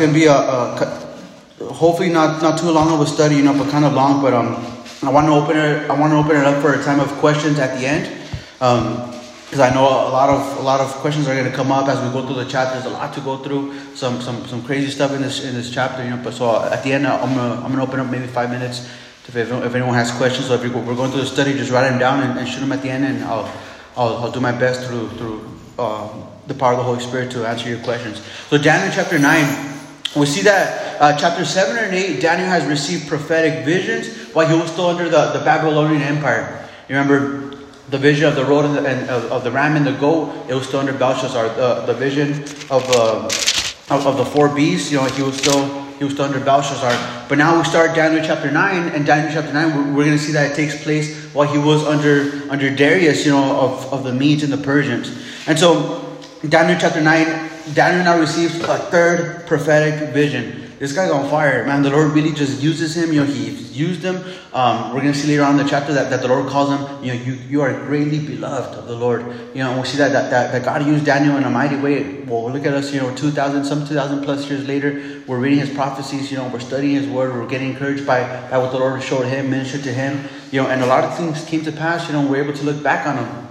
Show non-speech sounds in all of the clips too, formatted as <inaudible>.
gonna be a, a hopefully not not too long of a study, you know, but kind of long. But um, I want to open it. I want to open it up for a time of questions at the end, because I know a lot of a lot of questions are gonna come up as we go through the chapter. There's a lot to go through. Some some some crazy stuff in this in this chapter, you know. But so at the end, I'm gonna I'm gonna open up maybe five minutes. If, if anyone has questions, so if we're going through the study, just write them down and, and shoot them at the end, and I'll I'll, I'll do my best through through uh, the power of the Holy Spirit to answer your questions. So Daniel chapter nine, we see that uh, chapter seven and eight, Daniel has received prophetic visions while he was still under the, the Babylonian Empire. You remember the vision of the road and, the, and of, of, the ram and the goat? It was still under Belshazzar. The, the vision of, uh, of, of the four beasts, you know, he was still he was still under Belshazzar. But now we start Daniel chapter 9, and Daniel chapter 9, we're, we're going to see that it takes place while he was under, under Darius, you know, of, of the Medes and the Persians. And so, Daniel chapter 9, Daniel now receives a third prophetic vision. This guy's on fire, man. The Lord really just uses him. You know, He used him. Um, we're gonna see later on in the chapter that, that the Lord calls him. You know, you, you are greatly beloved of the Lord. You know, we see that, that that, that God used Daniel in a mighty way. Well, look at us. You know, two thousand, some two thousand plus years later, we're reading His prophecies. You know, we're studying His Word. We're getting encouraged by by what the Lord showed him, ministered to him. You know, and a lot of things came to pass. You know, we're able to look back on them.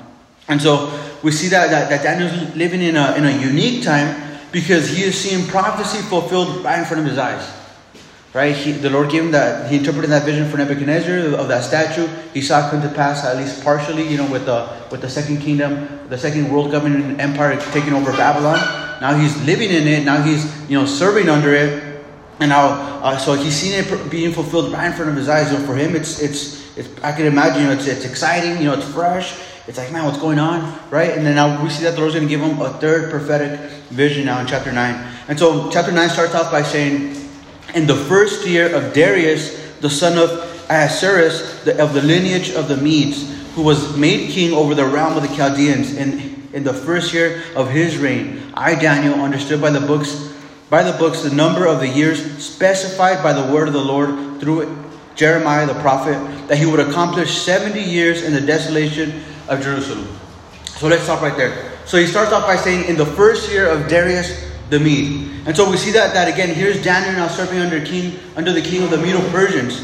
And so we see that that, that Daniel's living in a in a unique time because he is seeing prophecy fulfilled right in front of his eyes. Right? He, the Lord gave him that, he interpreted that vision for Nebuchadnezzar of that statue. He saw it come to pass at least partially, you know, with the with the second kingdom, the second world government empire taking over Babylon. Now he's living in it. Now he's, you know, serving under it. And now, uh, so he's seen it being fulfilled right in front of his eyes. Know, for him, it's, it's, it's I can imagine, you know, it's, it's exciting, you know, it's fresh. It's like, man, what's going on? Right? And then now we see that the Lord's going to give him a third prophetic vision now in chapter 9. And so chapter 9 starts off by saying, In the first year of Darius, the son of Ahasuerus, the, of the lineage of the Medes, who was made king over the realm of the Chaldeans, in, in the first year of his reign, I, Daniel, understood by the books by the books the number of the years specified by the word of the Lord through Jeremiah the prophet, that he would accomplish 70 years in the desolation of Jerusalem. So let's stop right there. So he starts off by saying, in the first year of Darius the Mede. And so we see that that again, here's Daniel now serving under king, under the king of the Medo-Persians.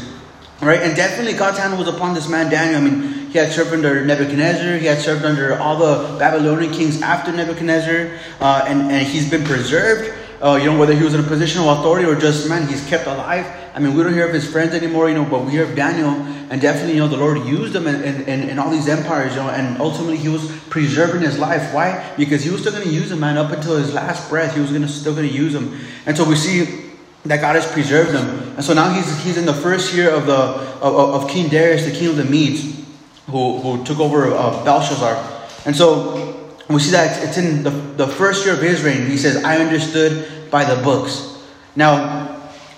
Right? And definitely God's hand was upon this man Daniel. I mean, he had served under Nebuchadnezzar, he had served under all the Babylonian kings after Nebuchadnezzar, uh, and, and he's been preserved. Uh, you know, whether he was in a position of authority or just, man, he's kept alive. I mean, we don't hear of his friends anymore, you know, but we hear of Daniel, and definitely, you know, the Lord used him in, in, in all these empires, you know, and ultimately he was preserving his life. Why? Because he was still going to use him, man, up until his last breath. He was to still going to use him, and so we see that God has preserved him, and so now he's he's in the first year of the of, of King Darius, the king of the Medes, who who took over uh, Belshazzar, and so we see that it's in the, the first year of his reign. He says, I understood by the books. Now,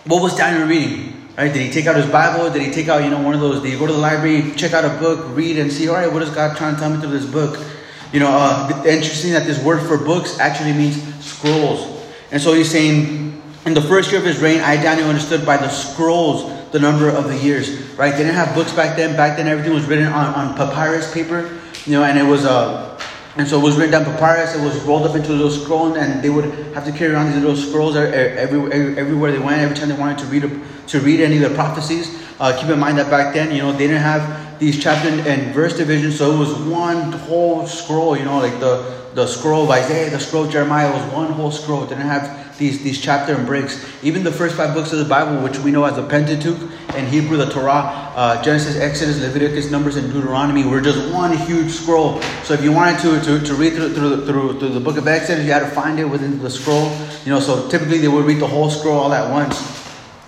what was Daniel reading? Right? Did he take out his Bible? Did he take out, you know, one of those? Did he go to the library, check out a book, read, and see, all right, what is God trying to tell me through this book? You know, uh, interesting that this word for books actually means scrolls. And so he's saying, in the first year of his reign, I, Daniel, understood by the scrolls the number of the years. Right? They didn't have books back then. Back then, everything was written on, on papyrus paper. You know, and it was uh, and so it was written down papyrus. It was rolled up into a little scroll, and they would have to carry around these little scrolls everywhere, everywhere they went. Every time they wanted to read to read any of the prophecies. Uh, keep in mind that back then, you know, they didn't have these chapter and verse divisions, so it was one whole scroll. You know, like the the scroll of Isaiah, the scroll of Jeremiah was one whole scroll. It didn't have these, these chapter and breaks. Even the first five books of the Bible, which we know as the Pentateuch, in Hebrew, the Torah, uh, Genesis, Exodus, Leviticus, Numbers, and Deuteronomy, were just one huge scroll. So if you wanted to, to, to read through, through, through, through the book of Exodus, you had to find it within the scroll. You know, so typically they would read the whole scroll all at once.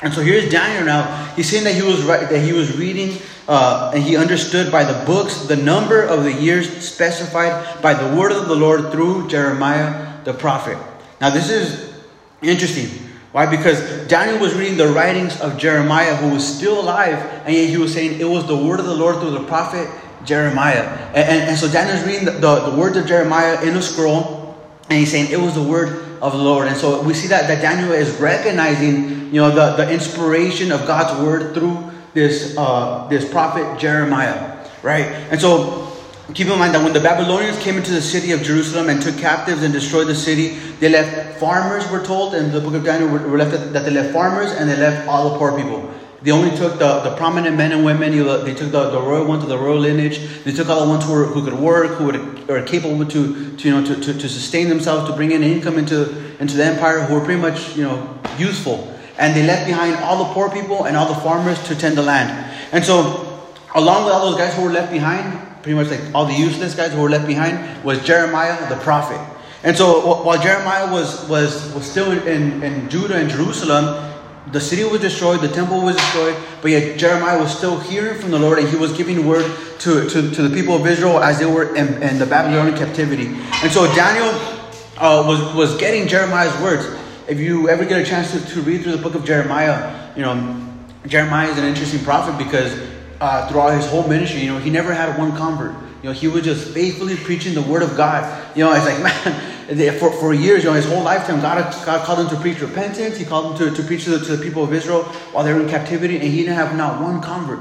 And so here's Daniel now. He's saying that he was right, that he was reading uh, and he understood by the books the number of the years specified by the word of the Lord through Jeremiah the prophet. Now this is Interesting. Why? Because Daniel was reading the writings of Jeremiah, who was still alive, and yet he was saying it was the word of the Lord through the prophet Jeremiah. And, and, and so Daniel's reading the, the, the, words of Jeremiah in a scroll, and he's saying it was the word of the Lord. And so we see that, that Daniel is recognizing, you know, the, the inspiration of God's word through this, uh, this prophet Jeremiah, right? And so keep in mind that when the Babylonians came into the city of Jerusalem and took captives and destroyed the city, they left farmers, we're told in the book of Daniel, we're left that they left farmers and they left all the poor people. They only took the, the prominent men and women. They took the, the royal ones of the royal lineage. They took all the ones who, were, who could work, who were, capable to, to, you know, to, to, to sustain themselves, to bring in income into, into the empire, who were pretty much you know, useful. And they left behind all the poor people and all the farmers to tend the land. And so, along with all those guys who were left behind, pretty much like all the useless guys who were left behind, was Jeremiah the prophet. And so while Jeremiah was, was, was still in, in Judah and Jerusalem, the city was destroyed, the temple was destroyed, but yet Jeremiah was still hearing from the Lord and he was giving word to, to, to the people of Israel as they were in, in the Babylonian captivity. And so Daniel uh, was, was getting Jeremiah's words. If you ever get a chance to, to read through the book of Jeremiah, you know, Jeremiah is an interesting prophet because uh, throughout his whole ministry, you know, he never had one convert. You know, he was just faithfully preaching the word of God. You know, it's like, <laughs> man, for, for years, you know, his whole lifetime, God, God called him to preach repentance. He called him to, to preach to the, to the people of Israel while they were in captivity, and he didn't have not one convert.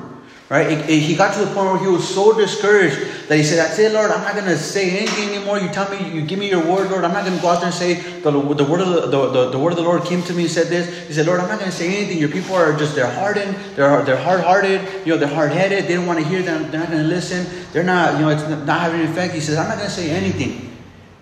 Right? It, it, he got to the point where he was so discouraged that he said, That's it, Lord. I'm not going to say anything anymore. You tell me, you give me your word, Lord. I'm not going to go out there and say, the, the, word of the, the, the, the, word of the Lord came to me and said this. He said, Lord, I'm not going to say anything. Your people are just, they're hardened. They're, they're hard hearted. You know, they're hard headed. They don't want to hear them. They're not going to listen. They're not, you know, it's not having an effect. He says, I'm not going to say anything.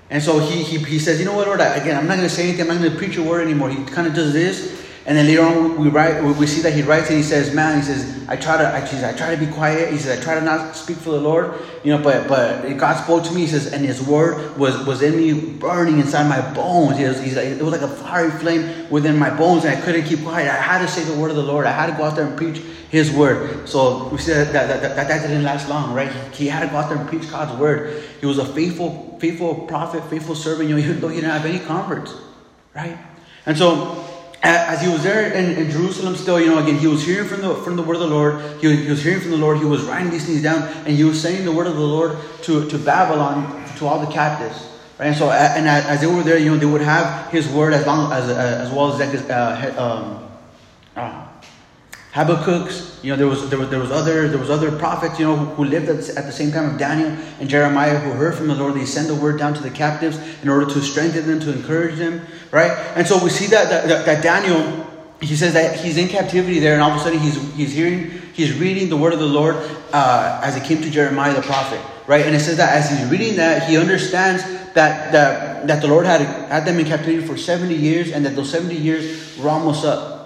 And so he, he, he says, You know what, Lord? Again, I'm not going to say anything. I'm not going to preach your word anymore. He kind of does this. And then later on, we write, we see that he writes and he says, "Man, he says, I try to, I, says, I try to be quiet. He says, I try to not speak for the Lord, you know. But but God spoke to me. He says, and His word was was in me, burning inside my bones. He was, he's like, it was like a fiery flame within my bones, and I couldn't keep quiet. I had to say the word of the Lord. I had to go out there and preach His word. So we see that that, that, that, that didn't last long, right? He, he had to go out there and preach God's word. He was a faithful faithful prophet, faithful servant, you know, even though he didn't have any converts, right? And so as he was there in, in, Jerusalem still, you know, again, he was hearing from the from the word of the Lord. He was, he was hearing from the Lord. He was writing these things down, and he was saying the word of the Lord to, to Babylon, to all the captives. Right? And so, and as they were there, you know, they would have his word as long as as well as uh, um, Habakkuk's, you know, there was there was there was other there was other prophets, you know, who, lived at, at, the same time of Daniel and Jeremiah, who heard from the Lord. They send the word down to the captives in order to strengthen them, to encourage them, right? And so we see that that, that Daniel, he says that he's in captivity there, and all of a sudden he's he's hearing, he's reading the word of the Lord uh, as it came to Jeremiah the prophet, right? And it says that as he's reading that, he understands that that that the Lord had had them in captivity for seventy years, and that those seventy years were almost up.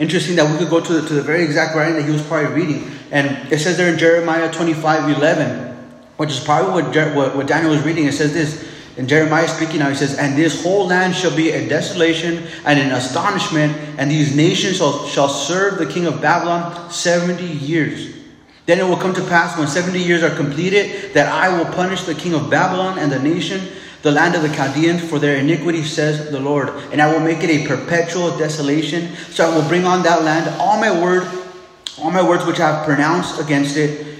Interesting that we could go to the, to the very exact writing that he was probably reading. And it says there in Jeremiah 25 11, which is probably what, what, what Daniel was reading. It says this in Jeremiah speaking now, he says, And this whole land shall be a desolation and an astonishment, and these nations shall, shall serve the king of Babylon 70 years. Then it will come to pass when 70 years are completed that I will punish the king of Babylon and the nation the land of the Chaldeans for their iniquity, says the Lord. And I will make it a perpetual desolation. So I will bring on that land all my word, all my words which I have pronounced against it,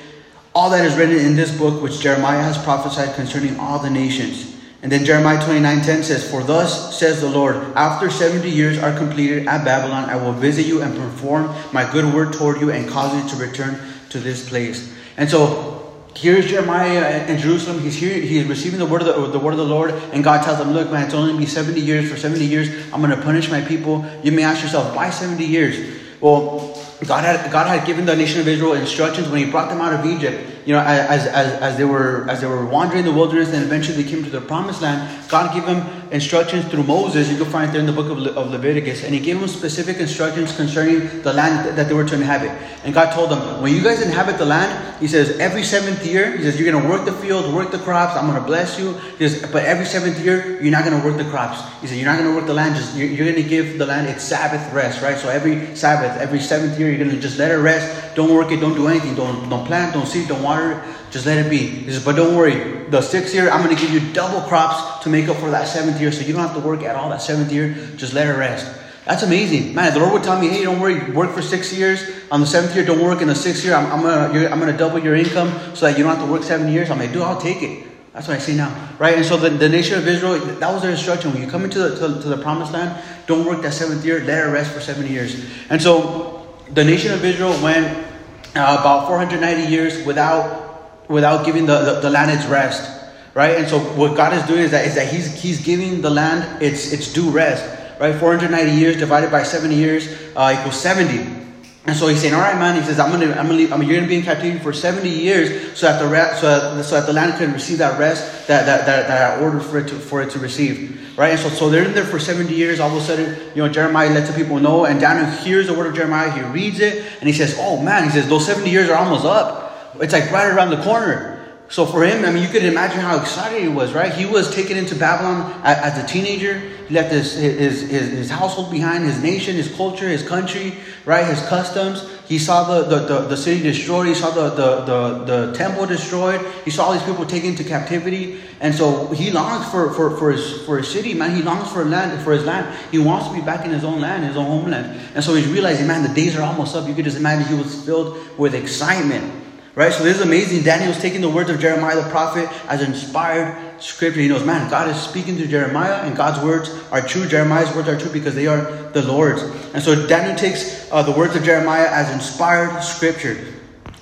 all that is written in this book which Jeremiah has prophesied concerning all the nations. And then Jeremiah 29 10 says, For thus says the Lord, after 70 years are completed at Babylon, I will visit you and perform my good word toward you and cause you to return to this place. And so Here's Jeremiah in Jerusalem. He's here. He's receiving the word of the, the word of the Lord, and God tells him, "Look, man, it's only to be seventy years. For seventy years, I'm going to punish my people." You may ask yourself, "Why seventy years?" Well, God had God had given the nation of Israel instructions when He brought them out of Egypt. You know, as as, as they were as they were wandering the wilderness, and eventually they came to the promised land. God gave them instructions through Moses. You can find it there in the book of, Le, of Leviticus, and He gave them specific instructions concerning the land that they were to inhabit. And God told them, when you guys inhabit the land, He says every seventh year, He says you're going to work the fields, work the crops. I'm going to bless you. He says, but every seventh year, you're not going to work the crops. He said you're not going to work the land. Just you're, you're going to give the land its Sabbath rest, right? So every Sabbath, every seventh year, you're going to just let it rest. Don't work it. Don't do anything. Don't don't plant. Don't seed. Don't water. Just let it be. He says, but don't worry. The sixth year, I'm going to give you double crops to make up for that seventh year, so you don't have to work at all that seventh year. Just let it rest. That's amazing, man. The Lord would tell me, "Hey, don't worry. Work for six years. On the seventh year, don't work. In the sixth year, I'm, I'm gonna I'm gonna double your income so that you don't have to work seven years." I'm like, "Dude, I'll take it." That's what I say now, right? And so the, the nation of Israel, that was their instruction. When you come into the, to, to the promised land, don't work that seventh year. Let it rest for seven years. And so the nation of Israel went uh, about 490 years without without giving the, the, the land its rest. Right? And so what God is doing is that is that He's He's giving the land its its due rest. Right? 490 years divided by 70 years uh, equals 70. And so he's saying, "All right, man." He says, "I'm gonna, I'm gonna, leave, I mean, you're gonna be in captivity for 70 years, so that the so that, so that the land can receive that rest that that, that, that I ordered for it to for it to receive." Right? And so, so they're in there for 70 years. All of a sudden, you know, Jeremiah lets the people know, and Daniel hears the word of Jeremiah. He reads it, and he says, "Oh man," he says, "Those 70 years are almost up. It's like right around the corner." So for him, I mean, you could imagine how excited he was, right? He was taken into Babylon as a teenager. He left his, his, his, his household behind, his nation, his culture, his country, right? His customs. He saw the, the, the, the city destroyed. He saw the, the, the, the temple destroyed. He saw all these people taken into captivity. And so he longs for, for, for, his, for his city, man. He longs for land, for his land. He wants to be back in his own land, his own homeland. And so he's realizing, man, the days are almost up. You could just imagine he was filled with excitement. Right? So this is amazing. Daniel's taking the words of Jeremiah the prophet as inspired scripture. He knows, man, God is speaking to Jeremiah, and God's words are true. Jeremiah's words are true because they are the Lord's. And so Daniel takes uh, the words of Jeremiah as inspired scripture.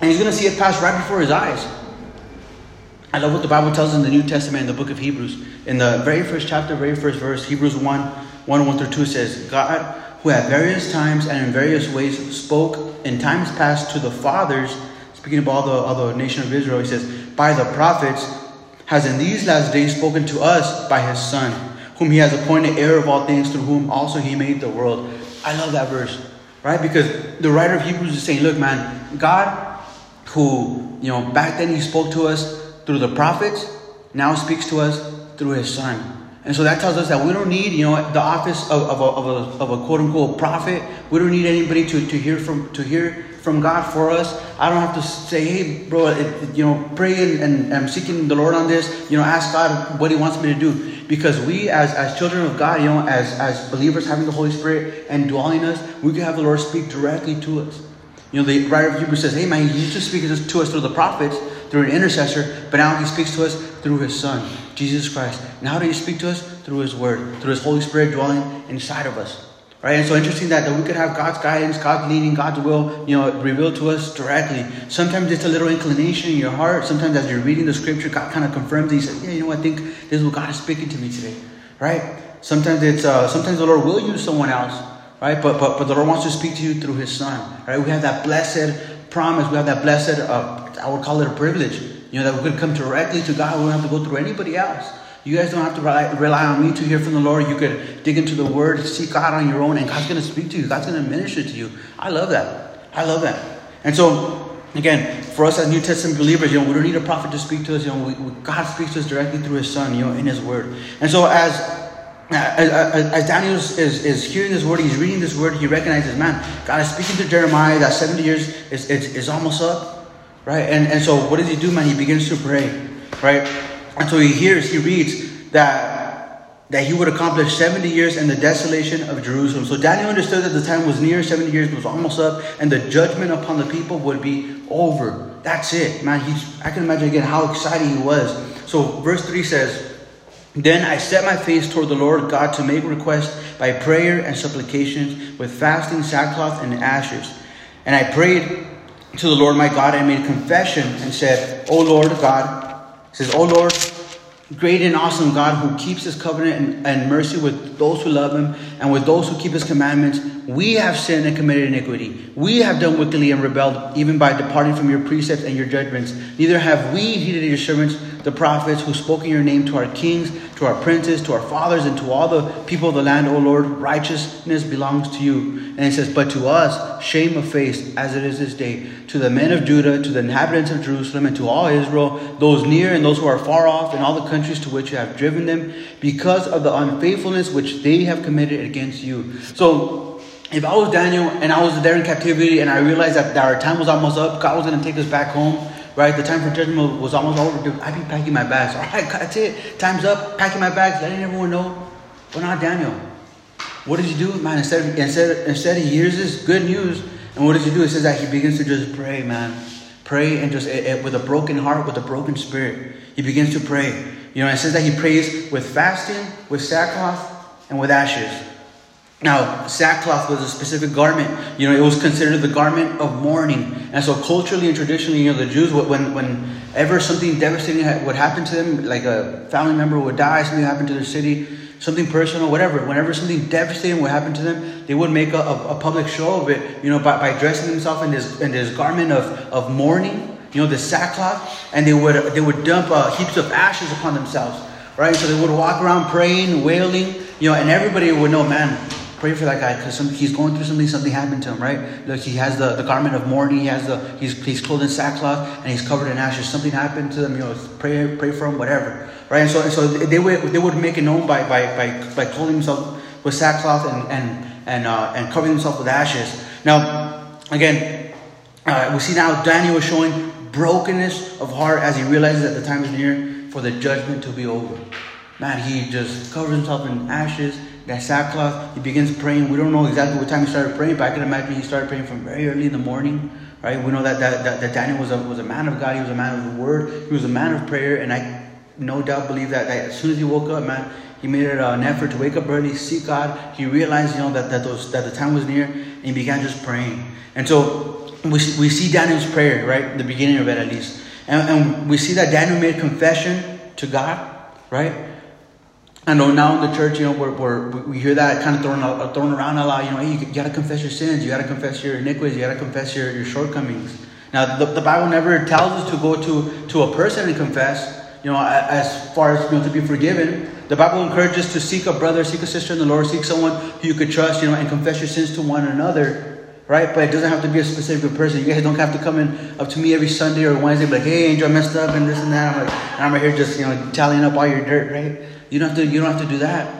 And he's going to see it pass right before his eyes. I love what the Bible tells in the New Testament in the book of Hebrews. In the very first chapter, very first verse, Hebrews 1 1 1 through 2 says, God, who at various times and in various ways spoke in times past to the fathers Speaking about all the, of the nation of Israel, he says, By the prophets, has in these last days spoken to us by his Son, whom he has appointed heir of all things, through whom also he made the world. I love that verse, right? Because the writer of Hebrews is saying, Look, man, God, who, you know, back then he spoke to us through the prophets, now speaks to us through his Son. And so that tells us that we don't need, you know, the office of, of, a, of, a, of a quote unquote prophet. We don't need anybody to, to hear from to hear from God for us. I don't have to say, hey, bro, it, you know, pray and, and I'm seeking the Lord on this. You know, ask God what He wants me to do. Because we, as, as children of God, you know, as, as believers having the Holy Spirit and dwelling in us, we can have the Lord speak directly to us. You know, the writer of Hebrews says, hey, man, He used to speak to us through the prophets, through an intercessor, but now He speaks to us through His Son, Jesus Christ. Now, how do He speak to us? Through His Word, through His Holy Spirit dwelling inside of us. Right? And so interesting that, that we could have God's guidance, God's leading, God's will, you know, revealed to us directly. Sometimes it's a little inclination in your heart. Sometimes as you're reading the scripture, God kind of confirms it. He says, Yeah, you know, I think this is what God is speaking to me today. Right? Sometimes it's uh, sometimes the Lord will use someone else, right? But but but the Lord wants to speak to you through his son. Right? We have that blessed promise, we have that blessed uh, I would call it a privilege. You know, that we're going to come directly to God. We don't have to go through anybody else. You guys don't have to rely, on me to hear from the Lord. You could dig into the Word, seek God on your own, and God's going to speak to you. God's going to minister to you. I love that. I love that. And so, again, for us as New Testament believers, you know, we don't need a prophet to speak to us. You know, we, we, God speaks to us directly through His Son, you know, in His Word. And so, as as, as Daniel is, is, is, hearing this word, he's reading this word, he recognizes, man, God is speaking to Jeremiah that 70 years is, is, is almost up, right? And, and so what does he do, man? He begins to pray, right? And so he hears, he reads that that he would accomplish 70 years in the desolation of Jerusalem. So Daniel understood that the time was near, 70 years was almost up, and the judgment upon the people would be over. That's it, man. He's, I can imagine again how excited he was. So verse 3 says, Then I set my face toward the Lord God to make request by prayer and supplications with fasting, sackcloth, and ashes. And I prayed to the Lord my God and made confession and said, O Lord God, says, Oh Lord, great and awesome God who keeps his covenant and, and, mercy with those who love him and with those who keep his commandments, we have sinned and committed iniquity. We have done wickedly and rebelled, even by departing from your precepts and your judgments. Neither have we heeded your servants, the prophets, who spoke in your name to our kings, to our princes, to our fathers, and to all the people of the land, O Lord. Righteousness belongs to you. And it says, But to us, shame of face, as it is this day. To the men of Judah, to the inhabitants of Jerusalem, and to all Israel, those near and those who are far off, and all the countries to which you have driven them, because of the unfaithfulness which they have committed against you. So, if I was Daniel and I was there in captivity and I realized that, our time was almost up, God was going to take us back home, right? The time for judgment was almost over, dude. I'd be packing my bags. All right, that's it. Time's up. Packing my bags, letting everyone know. But not Daniel. What does he do, man? Instead, of, instead, instead he hears this good news, and what does he do? It says that he begins to just pray, man. Pray and just it, it, with a broken heart, with a broken spirit. He begins to pray. You know, it says that he prays with fasting, with sackcloth, and with ashes. Now, sackcloth was a specific garment. You know, it was considered the garment of mourning. And so, culturally and traditionally, you know, the Jews, when whenever something devastating would happen to them, like a family member would die, something happened to their city, something personal, whatever, whenever something devastating would happen to them, they would make a, a, a public show of it, you know, by, by dressing themselves in this in this garment of, of mourning, you know, the sackcloth, and they would they would dump uh, heaps of ashes upon themselves, right? So they would walk around praying, wailing, you know, and everybody would know, man, pray for that guy because he's going through something. Something happened to him, right? Look, he has the, the garment of mourning. He has the he's he's clothed in sackcloth and he's covered in ashes. Something happened to them. You know, pray pray for him, whatever, right? And so and so they would they would make it known by by by, by clothing themselves with sackcloth and and and uh, and covering themselves with ashes. Now, again, uh, we see now Daniel is showing brokenness of heart as he realizes that the time is near for the judgment to be over. Man, he just covers himself in ashes that sackcloth. He begins praying. We don't know exactly what time he started praying, but I can imagine he started praying from very early in the morning. Right? We know that that, that, that Daniel was a, was a man of God. He was a man of the word. He was a man of prayer. And I no doubt believe that, that as soon as he woke up, man, he made it uh, an effort to wake up early, seek God. He realized, you know, that, that, those, that the time was near, and he began just praying. And so we, we see Daniel's prayer, right? The beginning of it, at least. And, and we see that Daniel made confession to God, right? I know now in the church, you know, we're, we're, we hear that kind of thrown, uh, thrown around a lot. You know, hey, you, got to confess your sins. You got to confess your iniquities. You got to confess your, your shortcomings. Now, the, the Bible never tells us to go to, to a person and confess, you know, as far as, you know, to be forgiven. The Bible encourages to seek a brother, seek a sister in the Lord, seek someone who you could trust, you know, and confess your sins to one another, right? But it doesn't have to be a specific person. You guys don't have to come in up to me every Sunday or Wednesday, like, hey, Angel, I messed up and this and that. I'm like, I'm right here just, you know, tallying up all your dirt, right? You don't have to, you don't have to do that.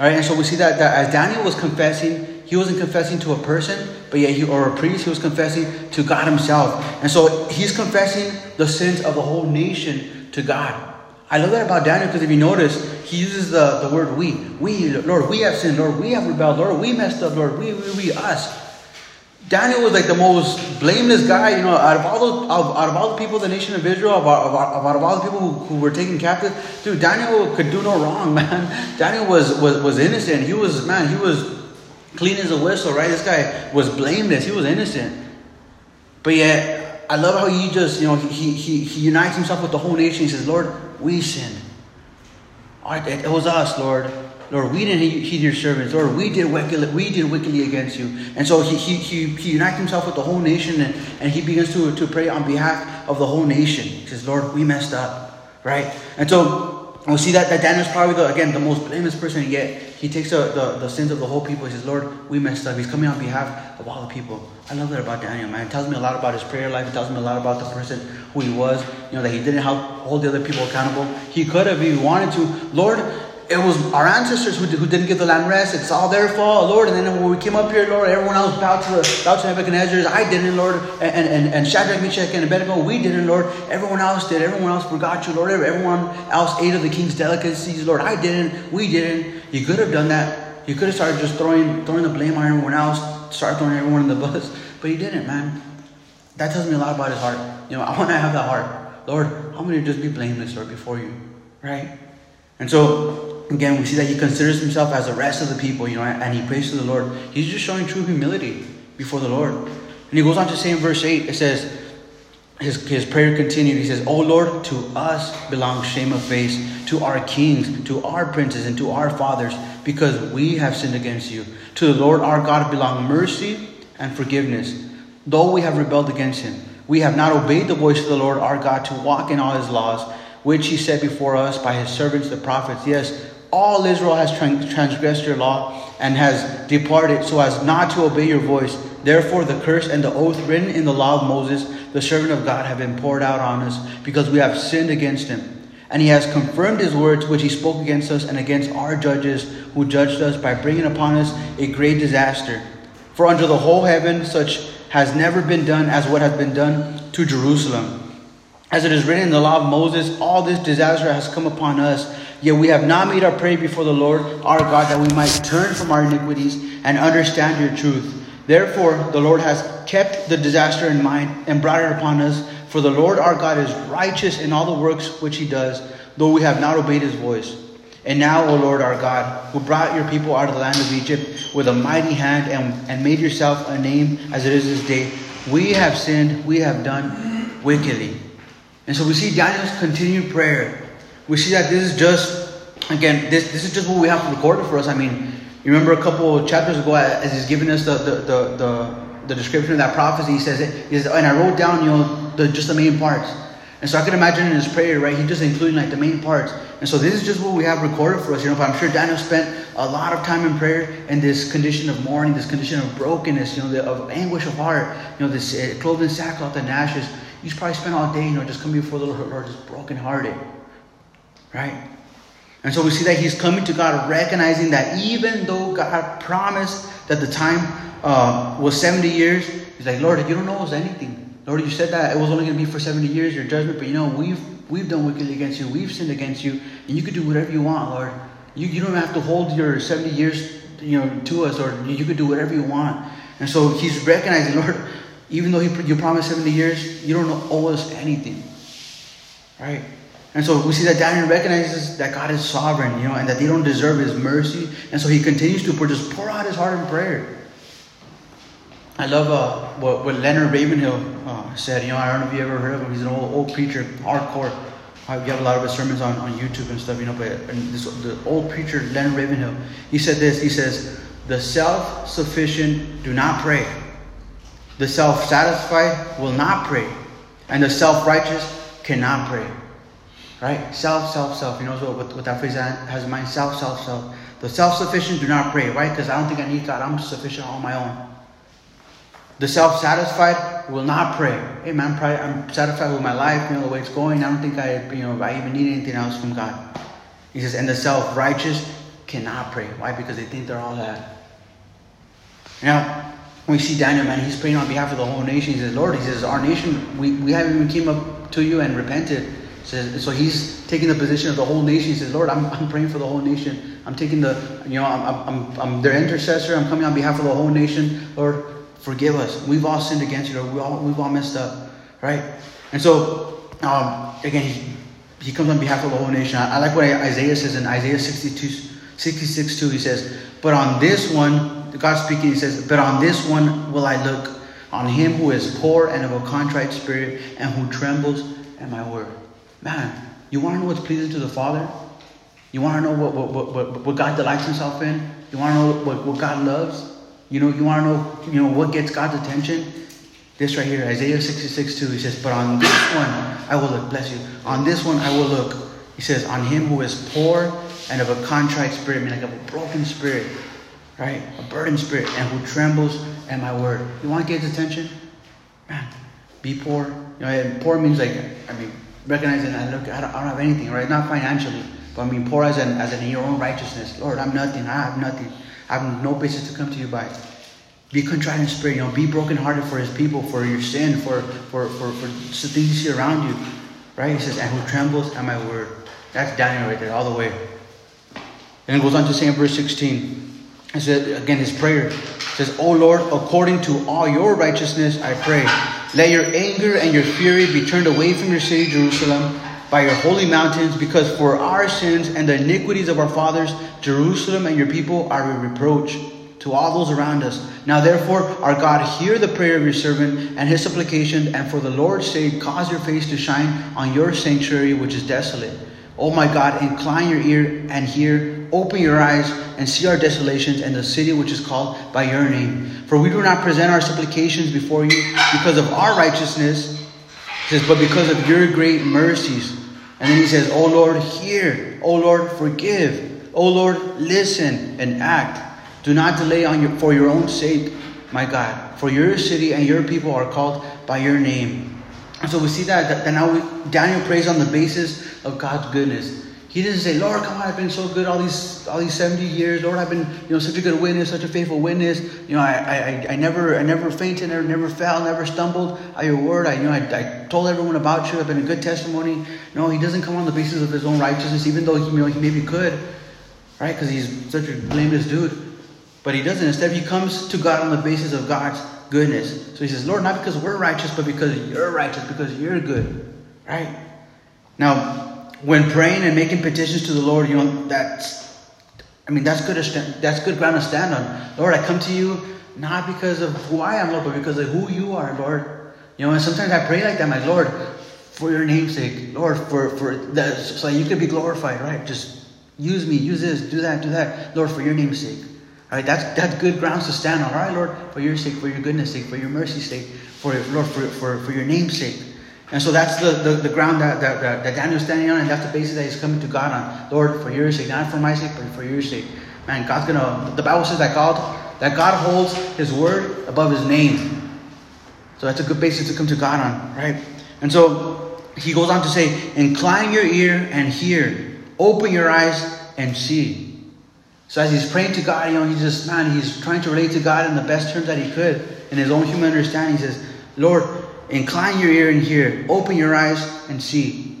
All right, and so we see that, that as Daniel was confessing, he wasn't confessing to a person, but yet he or a priest, he was confessing to God himself. And so he's confessing the sins of the whole nation to God. I love that about Daniel because if you notice, he uses the, the word we. We, Lord, we have sinned. Lord, we have rebelled. Lord, we messed up. Lord, we, we, we, us. Daniel was like the most blameless guy, you know, out of all the out of all the people, the nation of Israel, out of, out of all the people who, who were taken captive, dude, Daniel could do no wrong, <laughs> man. Daniel was was was innocent. He was man, he was clean as a whistle, right? This guy was blameless. He was innocent. But yet, I love how he just, you know, he he he unites himself with the whole nation. He says, Lord, we sinned. It was us, Lord. Lord, we didn't heed your servants. Lord, we did wickedly, we did wickedly against you. And so he, he, he, he unites himself with the whole nation and, and he begins to, to pray on behalf of the whole nation. He says, Lord, we messed up, right? And so we see that, that Daniel's probably, the, again, the most blameless person yet. He takes the, the, the sins of the whole people. He says, Lord, we messed up. He's coming on behalf of all the people. I love that about Daniel, man. It tells me a lot about his prayer life. It tells me a lot about the person who he was. You know, that he didn't help hold the other people accountable. He could have, if he wanted to. Lord, it was our ancestors who, who didn't give the land rest. It's all their fault, Lord. And then when we came up here, Lord, everyone else bowed to, bowed to Nebuchadnezzar. I didn't, Lord. And, and, and Shadrach, Meshach, and Abednego, we didn't, Lord. Everyone else did. Everyone else forgot you, Lord. Everyone else ate of the king's delicacies, Lord. I didn't. We didn't. You could have done that. You could have started just throwing, throwing the blame on everyone else, start throwing everyone in the bus. But he didn't, man. That tells me a lot about his heart. You know, I want to have that heart. Lord, I want to just be blameless, Lord, before you. Right? And so again, we see that he considers himself as the rest of the people, you know, and he prays to the Lord. He's just showing true humility before the Lord. And he goes on to say in verse 8, it says, his, his prayer continued. He says, Oh Lord, to us belongs shame of face, to our kings, to our princes, and to our fathers, because we have sinned against you. To the Lord our God belong mercy and forgiveness, though we have rebelled against him. We have not obeyed the voice of the Lord our God to walk in all his laws, which he set before us by his servants the prophets. Yes, all Israel has transgressed your law and has departed so as not to obey your voice. Therefore, the curse and the oath written in the law of Moses, the servant of God, have been poured out on us because we have sinned against him. And he has confirmed his words which he spoke against us and against our judges who judged us by bringing upon us a great disaster. For under the whole heaven such has never been done as what has been done to Jerusalem. As it is written in the law of Moses, all this disaster has come upon us Yet we have not made our prayer before the Lord our God that we might turn from our iniquities and understand your truth. Therefore, the Lord has kept the disaster in mind and brought it upon us. For the Lord our God is righteous in all the works which he does, though we have not obeyed his voice. And now, O Lord our God, who brought your people out of the land of Egypt with a mighty hand and, and made yourself a name as it is this day, we have sinned, we have done wickedly. And so we see Daniel's continued prayer. We see that this is just, again, this, this is just what we have recorded for us. I mean, you remember a couple of chapters ago, as he's giving us the, the, the, the, the description of that prophecy, he says, it, he says, and I wrote down, you know, the, just the main parts. And so I can imagine in his prayer, right, he just including like the main parts. And so this is just what we have recorded for us, you know. But I'm sure Daniel spent a lot of time in prayer in this condition of mourning, this condition of brokenness, you know, the, of anguish of heart, you know, this uh, sackcloth and ashes. He's probably spent all day, you know, just coming before the Lord, just brokenhearted, right? And so we see that he's coming to God, recognizing that even though God promised that the time uh, was 70 years, he's like, Lord, you don't know us anything. Lord, you said that it was only going to be for 70 years, your judgment, but you know, we've we've done wickedly against you, we've sinned against you, and you could do whatever you want, Lord. You, you don't have to hold your 70 years you know, to us, or you could do whatever you want. And so he's recognizing, <laughs> Lord, even though you promised 70 years, you don't owe us anything. Right? And so we see that Daniel recognizes that God is sovereign, you know, and that they don't deserve his mercy. And so he continues to pour, just pour out his heart in prayer. I love uh, what, what Leonard Ravenhill uh, said. You know, I don't know if you ever heard of him. He's an old, old preacher, hardcore. Uh, you have a lot of his sermons on, on YouTube and stuff, you know. But this, the old preacher, Leonard Ravenhill, he said this. He says, The self sufficient do not pray, the self satisfied will not pray, and the self righteous cannot pray. Right? Self, self, self. You know what, what, that phrase has in mind? Self, self, self. The self sufficient do not pray, right? Because I don't think I need God. I'm sufficient on my own. The self satisfied will not pray. Hey man, I'm satisfied with my life, you know, the way it's going. I don't think I, you know, I even need anything else from God. He says, and the self righteous cannot pray. Why? Because they think they're all that. Now, we see Daniel, man, he's praying on behalf of the whole nation. He says, Lord, he says, our nation, we, we haven't even came up to you and repented. So he's taking the position of the whole nation. He says, Lord, I'm, I'm praying for the whole nation. I'm taking the, you know, I'm, I'm, I'm their intercessor. I'm coming on behalf of the whole nation. Lord, forgive us. We've all sinned against you, Lord. We all, we've all messed up, right? And so, um, again, he, he comes on behalf of the whole nation. I, I like what Isaiah says in Isaiah 62, 66 2. He says, But on this one, God speaking, he says, But on this one will I look, on him who is poor and of a contrite spirit and who trembles at my word. Man, you want to know what's pleasing to the Father? You want to know what, what, what, what, God delights himself in? You want to know what, what God loves? You know, you want to know, you know, what gets God's attention? This right here, Isaiah 66, 2, he says, But on this one I will look, bless you. On this one I will look. He says, On him who is poor and of a contrite spirit, meaning like a broken spirit, right? A burdened spirit, and who trembles at my word. You want to get his attention? Man, be poor. You know, and poor means like, I mean, recognizing I look, I don't, I don't have anything, right? Not financially, but I mean poor as in, as in your own righteousness. Lord, I'm nothing. I have nothing. I have no basis to come to you by. Be contrite in spirit, you know, be brokenhearted for his people, for your sin, for for for, for the things you see around you. Right? He says, and who trembles at my word. That's Daniel right there, all the way. And it goes on to say in verse 16. It says again his prayer. It says, O Lord, according to all your righteousness, I pray. Let your anger and your fury be turned away from your city, Jerusalem, by your holy mountains, because for our sins and the iniquities of our fathers, Jerusalem and your people are a reproach to all those around us. Now, therefore, our God, hear the prayer of your servant and his supplication, and for the Lord's sake, cause your face to shine on your sanctuary, which is desolate. Oh my God, incline your ear and hear, open your eyes and see our desolations and the city which is called by your name. For we do not present our supplications before you because of our righteousness, says, but because of your great mercies. And then he says, Oh Lord, hear. Oh Lord, forgive. Oh Lord, listen and act. Do not delay on your, for your own sake, my God. For your city and your people are called by your name. And so we see that, that, that now we, Daniel prays on the basis of God's goodness. He doesn't say, Lord, come on, I've been so good all these all these 70 years. Lord, I've been, you know, such a good witness, such a faithful witness. You know, I I, I never I never fainted, never never fell, never stumbled at your word. I you know I, I told everyone about you. I've been a good testimony. No, he doesn't come on the basis of his own righteousness, even though he, you know he maybe could, right? Because he's such a blameless dude. But he doesn't. Instead, he comes to God on the basis of God's goodness. So he says, Lord, not because we're righteous, but because you're righteous, because you're good. Right? Now, when praying and making petitions to the Lord, you know, that's, I mean, that's good, that's good ground to stand on. Lord, I come to you not because of who I am, Lord, but because of who you are, Lord. You know, and sometimes I pray like that, my Lord, for your name's sake, Lord, for, for that, so you could be glorified, right? Just use me, use this, do that, do that, Lord, for your name's sake. All right, that's, that's good grounds to stand on. All right, Lord, for your sake, for your goodness sake, for your mercy's sake, for Lord, for, for, for your name's sake. And so that's the, the, the ground that, that, that, that Daniel's standing on, and that's the basis that he's coming to God on. Lord, for your sake, not for my sake, but for your sake. Man, God's gonna, the Bible says that God, that God holds his word above his name. So that's a good basis to come to God on, right? And so he goes on to say, Incline your ear and hear, open your eyes and see. So as he's praying to God, you know, he's just, man, he's trying to relate to God in the best terms that he could in his own human understanding. He says, Lord, Incline your ear and hear. Open your eyes and see.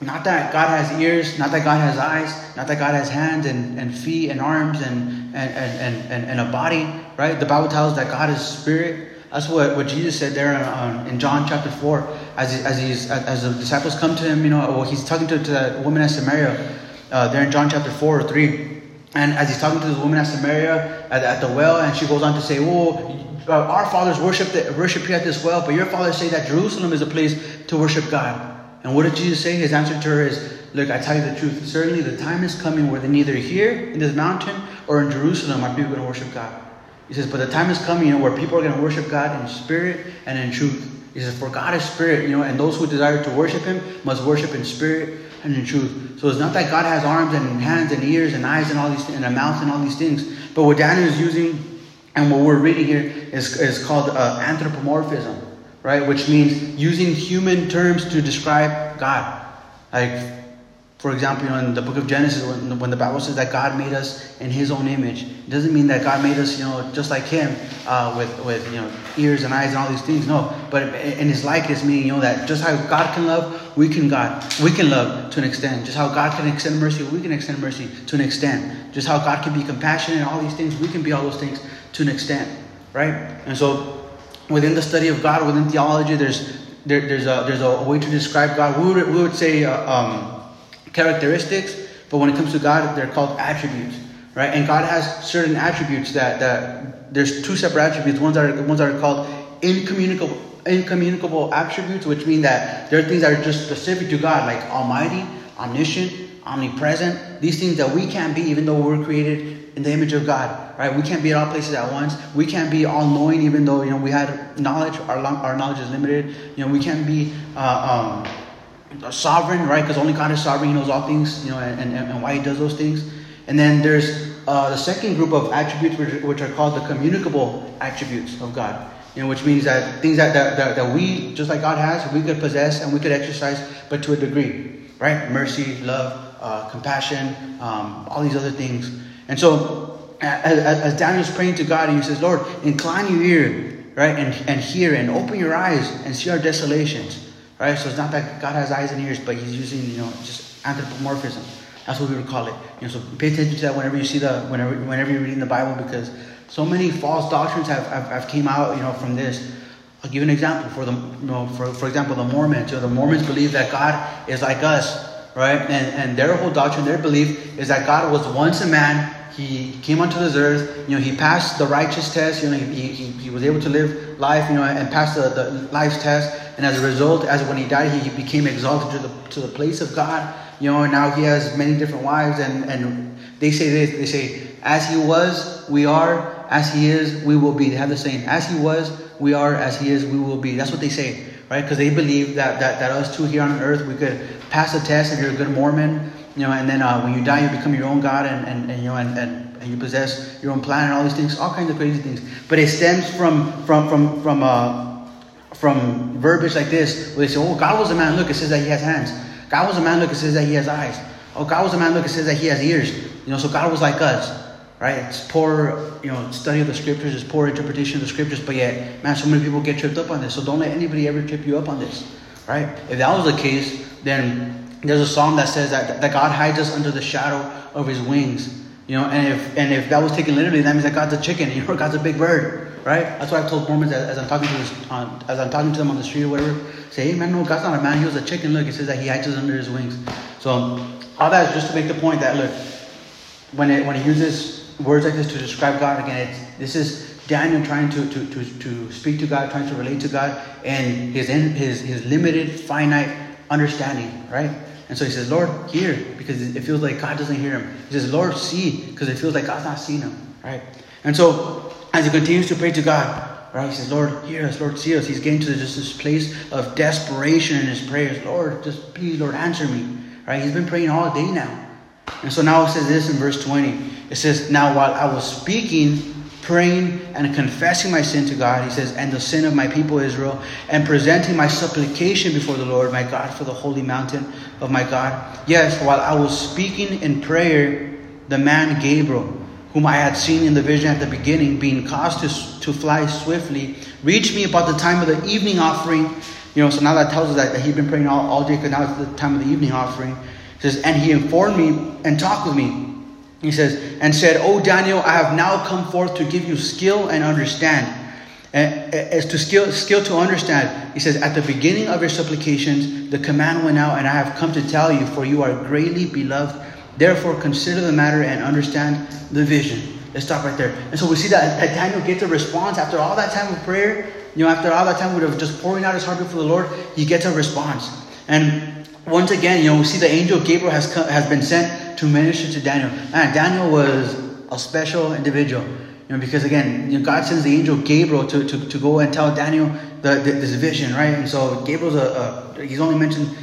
Not that God has ears, not that God has eyes, not that God has hands and, and feet and arms and, and, and, and, and a body, right? The Bible tells that God is spirit. That's what, what Jesus said there in, in John chapter 4. As, as, he's, as the disciples come to him, you know, well, he's talking to, to that woman at Samaria uh, there in John chapter 4 or 3. And as he's talking to the woman at Samaria at, at the well, and she goes on to say, Oh, our fathers worship, worship here at this well, but your fathers say that Jerusalem is a place to worship God. And what did Jesus say? His answer to her is, Look, I tell you the truth. Certainly the time is coming where neither here in this mountain or in Jerusalem are people going to worship God. He says, but the time is coming you know, where people are going to worship God in spirit and in truth. He says, for God is spirit, you know, and those who desire to worship Him must worship in spirit and in truth. So it's not that God has arms and hands and ears and eyes and all these things and a mouth and all these things. But what Daniel is using and what we're reading here is, is called uh, anthropomorphism, right? Which means using human terms to describe God. Like, for example, you know, in the book of Genesis, when, when the Bible says that God made us in His own image, it doesn't mean that God made us, you know, just like Him, uh, with with you know ears and eyes and all these things. No, but in His likeness, meaning you know that just how God can love, we can God, we can love to an extent. Just how God can extend mercy, we can extend mercy to an extent. Just how God can be compassionate and all these things, we can be all those things to an extent, right? And so, within the study of God, within theology, there's there, there's a there's a way to describe God. We would we would say uh, um, characteristics, but when it comes to God, they're called attributes, right? And God has certain attributes that that there's two separate attributes. Ones that are ones that are called incommunicable incommunicable attributes, which mean that there are things that are just specific to God, like Almighty, omniscient, omnipresent. These things that we can't be, even though we're created in the image of God, right? We can't be at all places at once. We can't be all knowing, even though you know we had knowledge. Our our knowledge is limited. You know, we can't be uh, um, sovereign, right? Because only God is sovereign. He knows all things. You know, and, and, and why He does those things. And then there's uh, the second group of attributes, which, which are called the communicable attributes of God. You know, which means that things that, that, that, that we, just like God has, we could possess and we could exercise, but to a degree, right? Mercy, love, uh, compassion, um, all these other things. And so, as, as Daniel's praying to God, he says, Lord, incline your ear, right, and, and hear, and open your eyes and see our desolations, right? So it's not that God has eyes and ears, but he's using, you know, just anthropomorphism. That's what we would call it. You know, so pay attention to that whenever you see the, whenever, whenever you're reading the Bible, because so many false doctrines have, have, have came out, you know, from this. I'll give you an example for the, you know, for, for example, the Mormons. You know, the Mormons believe that God is like us, right? And, and their whole doctrine, their belief is that God was once a man he came onto this earth, you know, he passed the righteous test, you know, he, he, he was able to live life, you know, and passed the, the life's test. And as a result, as when he died, he, he became exalted to the, to the place of God, you know, and now he has many different wives. And, and they say this, they say, as he was, we are, as he is, we will be. They have the saying, as he was, we are, as he is, we will be. That's what they say, right? Because they believe that, that, that us two here on earth, we could pass the test if you're a good Mormon, you know, and then uh, when you die, you become your own God, and, and, and you know, and, and, and, you possess your own planet, and all these things, all kinds of crazy things. But it stems from from from from uh, from verbiage like this, where they say, "Oh, God was a man. Look, it says that He has hands. God was a man. Look, it says that He has eyes. Oh, God was a man. Look, it says that He has ears. You know, so God was like us, right? It's poor, you know, study of the scriptures. It's poor interpretation of the scriptures. But yet, man, so many people get tripped up on this. So don't let anybody ever trip you up on this, right? If that was the case, then there's a psalm that says that, that God hides us under the shadow of his wings. You know, and if and if that was taken literally, that means that God's a chicken, <laughs> you know, God's a big bird, right? That's why I've told Mormons as, as I'm talking to this, as I'm talking to them on the street or whatever, say, hey man, no, God's not a man, he was a chicken. Look, it says that he hides under his wings. So all that is just to make the point that look, when it when he uses words like this to describe God again, this is Daniel trying to, to, to, to speak to God, trying to relate to God, and his his his limited, finite understanding, right? And so he says, Lord, hear, because it feels like God doesn't hear him. He says, Lord, see, because it feels like God's not seeing him, right? And so as he continues to pray to God, right, he says, Lord, hear us, Lord, see us. He's getting to just this place of desperation in his prayers. Lord, just please, Lord, answer me, right? He's been praying all day now. And so now it says this in verse 20. It says, Now while I was speaking, praying and confessing my sin to God, he says, and the sin of my people Israel, and presenting my supplication before the Lord my God for the holy mountain of my God. Yes, while I was speaking in prayer, the man Gabriel, whom I had seen in the vision at the beginning, being caused to, to fly swiftly, reached me about the time of the evening offering. You know, so now that tells us that, that he'd been praying all, all day because now it's the time of the evening offering. Says, and he informed me and talked with me he says, and said, O Daniel, I have now come forth to give you skill and understand. Eh, eh, as to skill, skill to understand, he says, At the beginning of your supplications, the command went out, and I have come to tell you, for you are greatly beloved. Therefore, consider the matter and understand the vision. Let's stop right there. And so we see that, that Daniel gets a response after all that time of prayer. You know, after all that time of just pouring out his heart before the Lord, he gets a response. And once again, you know, we see the angel Gabriel has, come, has been sent to minister to Daniel. And Daniel was a special individual. You know, because again, you know, God sends the angel Gabriel to, to, to go and tell Daniel the, the, this vision, right? And so Gabriel's a, a, he's only mentioned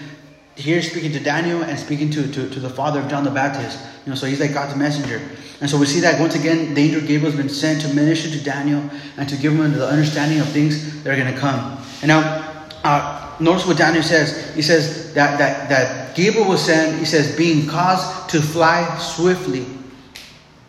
here speaking to Daniel and speaking to, to, to the father of John the Baptist. You know, so he's like God's messenger. And so we see that once again, the angel Gabriel has been sent to minister to Daniel and to give him the understanding of things that are going to come. And now, uh, notice what Daniel says. He says that, that, that Gabriel was sent, he says, being caused to fly swiftly.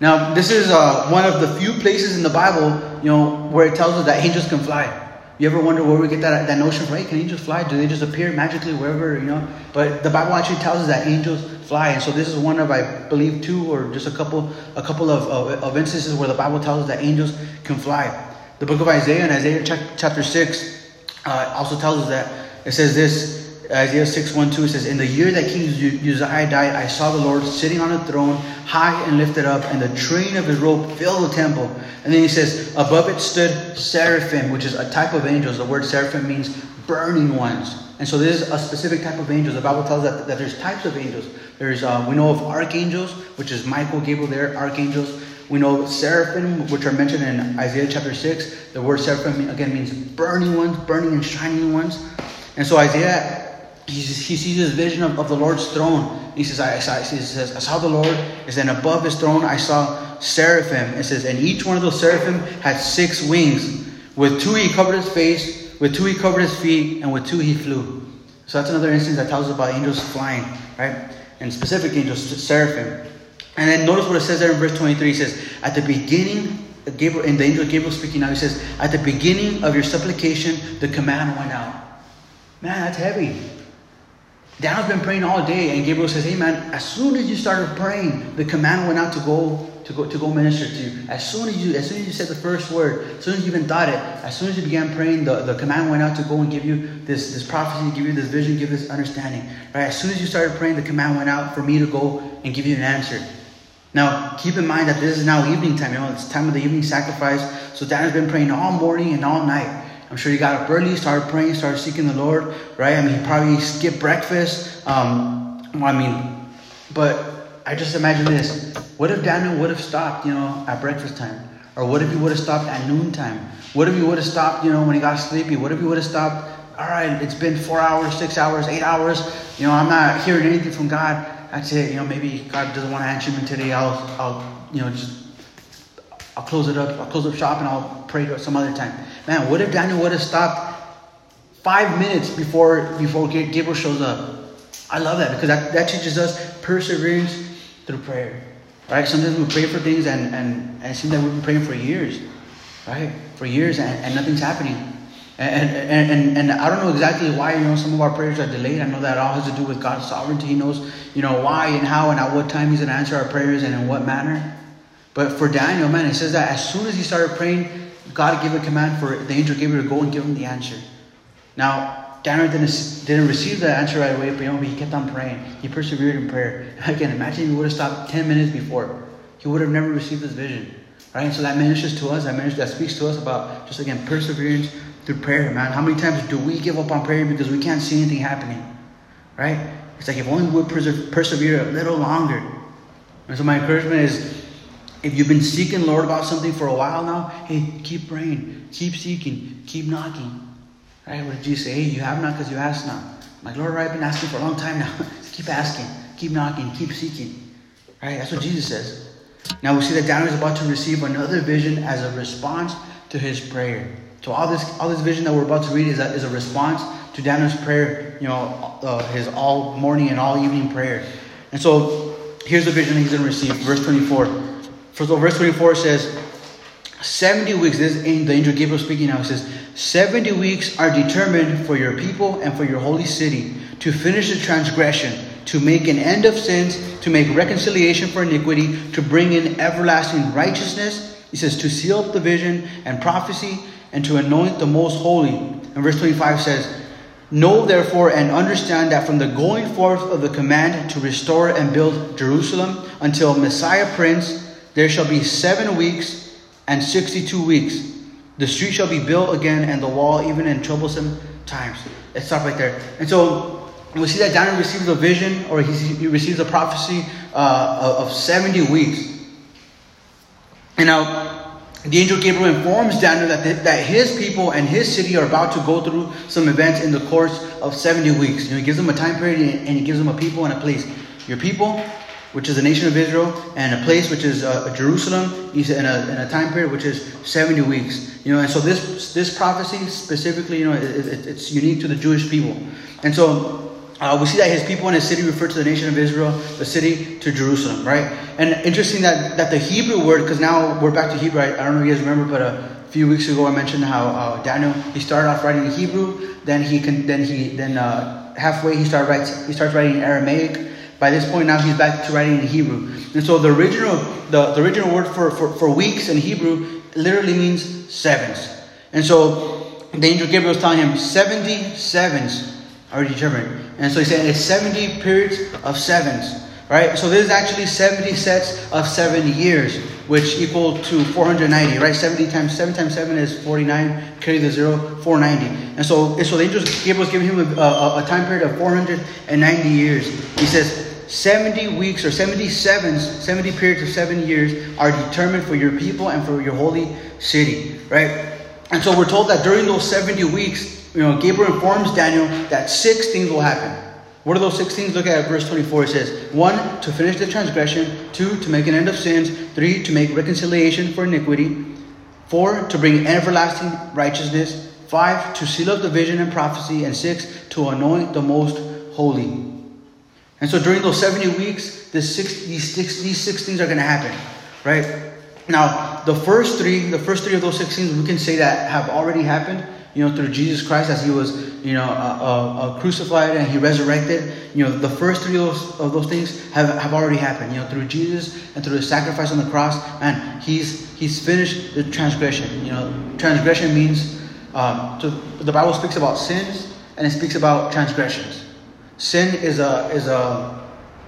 Now, this is uh, one of the few places in the Bible, you know, where it tells us that angels can fly. You ever wonder where we get that, that notion from? Hey, can angels fly? Do they just appear magically wherever, you know? But the Bible actually tells us that angels fly. And so this is one of, I believe, two or just a couple a couple of, of, of instances where the Bible tells us that angels can fly. The book of Isaiah in Isaiah chapter 6 uh, also tells us that it says this Isaiah 6 1 2 says, In the year that King Uzziah died, I saw the Lord sitting on a throne, high and lifted up, and the train of his robe filled the temple. And then he says, Above it stood seraphim, which is a type of angels. The word seraphim means burning ones. And so this is a specific type of angels. The Bible tells us that, that there's types of angels. There's uh, we know of archangels, which is Michael, Gabriel, there, archangels. We know seraphim, which are mentioned in Isaiah chapter 6. The word seraphim again means burning ones, burning and shining ones. And so Isaiah he, sees this vision of, of the Lord's throne. He says, I, I, he says, I saw the Lord. And then above his throne, I saw seraphim. It says, and each one of those seraphim had six wings. With two he covered his face, with two he covered his feet, and with two he flew. So that's another instance that tells us about angels flying, right? And specific angels, seraphim. And then notice what it says there in verse 23. He says, At the beginning, Gabriel, and the angel Gabriel speaking now, he says, At the beginning of your supplication, the command went out. Man, that's heavy. Daniel's been praying all day, and Gabriel says, "Hey man, as soon as you started praying, the command went out to go to go to go minister to you. As soon as you as soon as you said the first word, as soon as you even thought it, as soon as you began praying, the, the command went out to go and give you this this prophecy, give you this vision, give this understanding. Right? As soon as you started praying, the command went out for me to go and give you an answer. Now, keep in mind that this is now evening time. You know, it's time of the evening sacrifice. So Daniel's been praying all morning and all night. I'm sure he got up early, started praying, started seeking the Lord, right? I mean, he probably skipped breakfast. Um, I mean, but I just imagine this. What if Daniel would have stopped, you know, at breakfast time? Or what if he would have stopped at noontime? What if he would have stopped, you know, when he got sleepy? What if he would have stopped, all right, it's been four hours, six hours, eight hours, you know, I'm not hearing anything from God. That's it, you know, maybe God doesn't want to answer me today. I'll, I'll, you know, just I'll close it up. I'll close up shop and I'll pray to some other time. Man, what if Daniel would have stopped five minutes before before Gabriel shows up? I love that because that, that teaches us perseverance through prayer. Right? Sometimes we pray for things and, and, and it seems that we've been praying for years. Right? For years and, and nothing's happening. And, and, and, and I don't know exactly why, you know, some of our prayers are delayed. I know that all has to do with God's sovereignty. He knows, you know, why and how and at what time He's going to answer our prayers and in what manner. But for Daniel, man, it says that as soon as he started praying, God gave a command for the angel Gabriel to go and give him the answer. Now, Daniel didn't, didn't receive the answer right away, but, he kept on praying. He persevered in prayer. <laughs> Again, imagine if he would have stopped 10 minutes before. He would have never received this vision. Right? So that ministers to us, that ministers, that speaks to us about just again perseverance through prayer, man. How many times do we give up on prayer because we can't see anything happening? Right? It's like if only we would persevere a little longer. And so my encouragement is if you've been seeking Lord about something for a while now, hey, keep praying, keep seeking, keep knocking. Right? What did Jesus say? Hey, you have not because you ask not. I'm like, Lord, I've been asking for a long time now. <laughs> keep asking, keep knocking, keep seeking. Right? That's what Jesus says. Now we see that Daniel is about to receive another vision as a response to his prayer. So all this, all this vision that we're about to read is a, is a response to Daniel's prayer. You know, uh, his all morning and all evening prayer. And so here's the vision he's going to receive. Verse 24. First of all, verse 24 says, 70 weeks, this is the angel Gabriel speaking now. Says, 70 weeks are determined for your people and for your holy city to finish the transgression, to make an end of sins, to make reconciliation for iniquity, to bring in everlasting righteousness. He says, to seal up the vision and prophecy, and to anoint the most holy. And verse 25 says, Know therefore and understand that from the going forth of the command to restore and build Jerusalem until Messiah Prince, there shall be seven weeks and sixty two weeks. The street shall be built again, and the wall even in troublesome times. Let's stop right there. And so we see that Daniel receives a vision, or he receives a prophecy uh, of 70 weeks. And now, the angel Gabriel informs Daniel that, the, that his people and his city are about to go through some events in the course of 70 weeks. You know, he gives them a time period and he gives them a people and a place. Your people which is the nation of Israel, and a place which is uh, Jerusalem, in a, in a time period which is 70 weeks. You know, and so this this prophecy specifically, you know, it, it, it's unique to the Jewish people. And so uh, we see that his people in his city refer to the nation of Israel, the city to Jerusalem, right? And interesting that, that the Hebrew word, because now we're back to Hebrew. I, I, don't know if you guys remember, but a few weeks ago I mentioned how uh, Daniel he started off writing in Hebrew, then he can then he then uh, halfway he started writes he starts writing in Aramaic, by this point now he's back to writing in Hebrew. And so the original the, the original word for, for, for weeks in Hebrew literally means sevens. And so the angel Gabriel was telling him 70 sevens are determined. And so he said it's 70 periods of sevens. Right? So this is actually 70 sets of seven years, which equal to 490, right? 70 times 7 times 7 is 49, carry the zero, 490. And so, so the angel Gabriel was giving him a, a, a time period of 490 years. He says, 70 weeks or 77, 70 periods of seven years are determined for your people and for your holy city, right? And so we're told that during those 70 weeks, you know, Gabriel informs Daniel that six things will happen. What are those six things? Look at verse 24. It says, one, to finish the transgression. Two, to make an end of sins. Three, to make reconciliation for iniquity. Four, to bring everlasting righteousness. Five, to seal up the vision and prophecy. And six, to anoint the most holy. And so during those 70 weeks, six, these, six, these six things are going to happen, right? Now, the first three, the first three of those six things, we can say that have already happened, you know, through Jesus Christ as he was, you know, uh, uh, uh, crucified and he resurrected. You know, the first three of those, of those things have, have already happened, you know, through Jesus and through his sacrifice on the cross. And he's, he's finished the transgression. You know, transgression means, um, so the Bible speaks about sins and it speaks about transgressions. Sin is a is a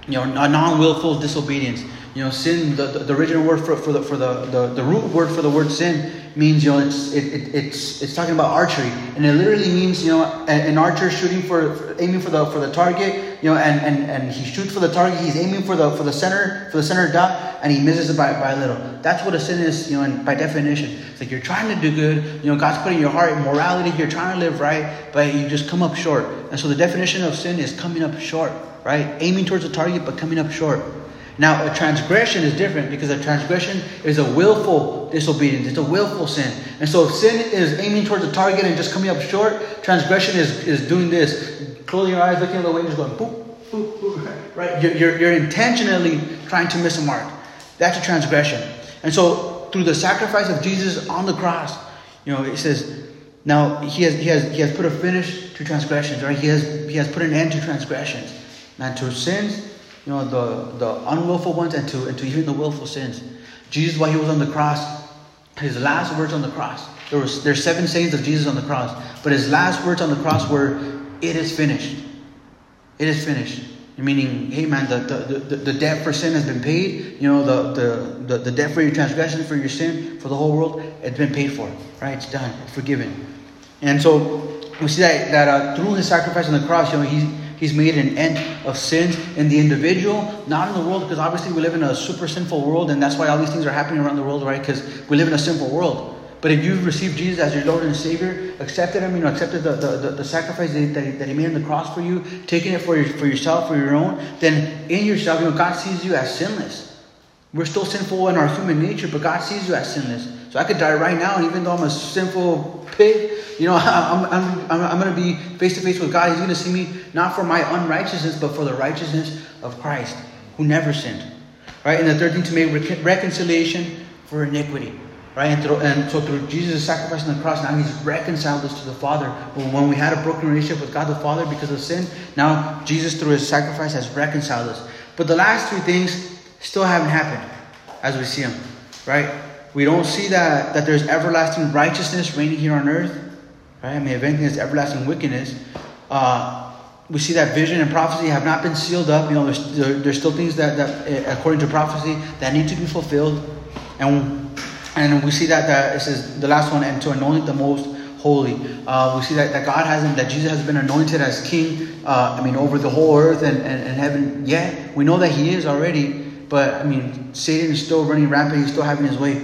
you know a non-willful disobedience. You know, sin. The, the, the, original word for, for the for the, the the root word for the word sin means you know it's it, it, it's it's talking about archery, and it literally means you know an, archer shooting for, for, aiming for the for the target. You know, and, and and he shoots for the target. He's aiming for the for the center for the center dot, and he misses it by, by a little. That's what a sin is. You know, and by definition, it's like you're trying to do good. You know, God's putting your heart morality. You're trying to live right, but you just come up short. And so the definition of sin is coming up short. Right, aiming towards the target, but coming up short. Now, a transgression is different because a transgression is a willful disobedience. It's a willful sin. And so if sin is aiming towards a target and just coming up short, transgression is, is doing this. Closing your eyes, looking at the way, and just going boop, boop, boop. Right? You're, you're, you're intentionally trying to miss a mark. That's a transgression. And so through the sacrifice of Jesus on the cross, you know, it says, now he has, he has, he has put a finish to transgressions, right? He has, he has put an end to transgressions. And to sins, you know, the, the unwillful ones and to, and to even the willful sins. Jesus, while he was on the cross, his last words on the cross, there was there's seven sayings of Jesus on the cross, but his last words on the cross were, "It is finished." It is finished. Meaning, hey man, the, the, the, the debt for sin has been paid. You know, the, the, the, the debt for your transgression, for your sin, for the whole world, it's been paid for. Right? It's done. It's forgiven. And so we see that, that uh, through his sacrifice on the cross, you know, he's, he's made an end of sins in the individual, not in the world, because obviously we live in a super sinful world, and that's why all these things are happening around the world, right? Because we live in a sinful world. But if you've received Jesus as your Lord and Savior, accepted Him, you know, accepted the, the, the, the sacrifice that he, that that, he, made on the cross for you, taking it for, your, for yourself, for your own, then in yourself, you know, God sees you as sinless. We're still sinful in our human nature, but God sees you as sinless. So I could die right now, and even though I'm a sinful pig, you know, <laughs> I'm, I'm, I'm, I'm going to be face to face with God. He's going to see me not for my unrighteousness, but for the righteousness of Christ, who never sinned. Right? And the third thing, to make reconciliation for iniquity. Right? And, through, and so through Jesus' sacrifice on the cross, now he's reconciled us to the Father. When we had a broken relationship with God the Father because of sin, now Jesus, through his sacrifice, has reconciled us. But the last three things still haven't happened as we see them. Right? We don't see that, that there's everlasting righteousness reigning here on earth. Right? I mean, if anything, it's everlasting wickedness. Uh, we see that vision and prophecy have not been sealed up. You know, there's, there, there's still things that, that, eh, according to prophecy, that need to be fulfilled. And and we see that, that it says the last one, and to anoint the most holy. Uh, we see that, that God hasn't, that Jesus has been anointed as king, uh, I mean, over the whole earth and, and, and heaven. Yeah, we know that he is already, but I mean, Satan is still running rampant, he's still having his way.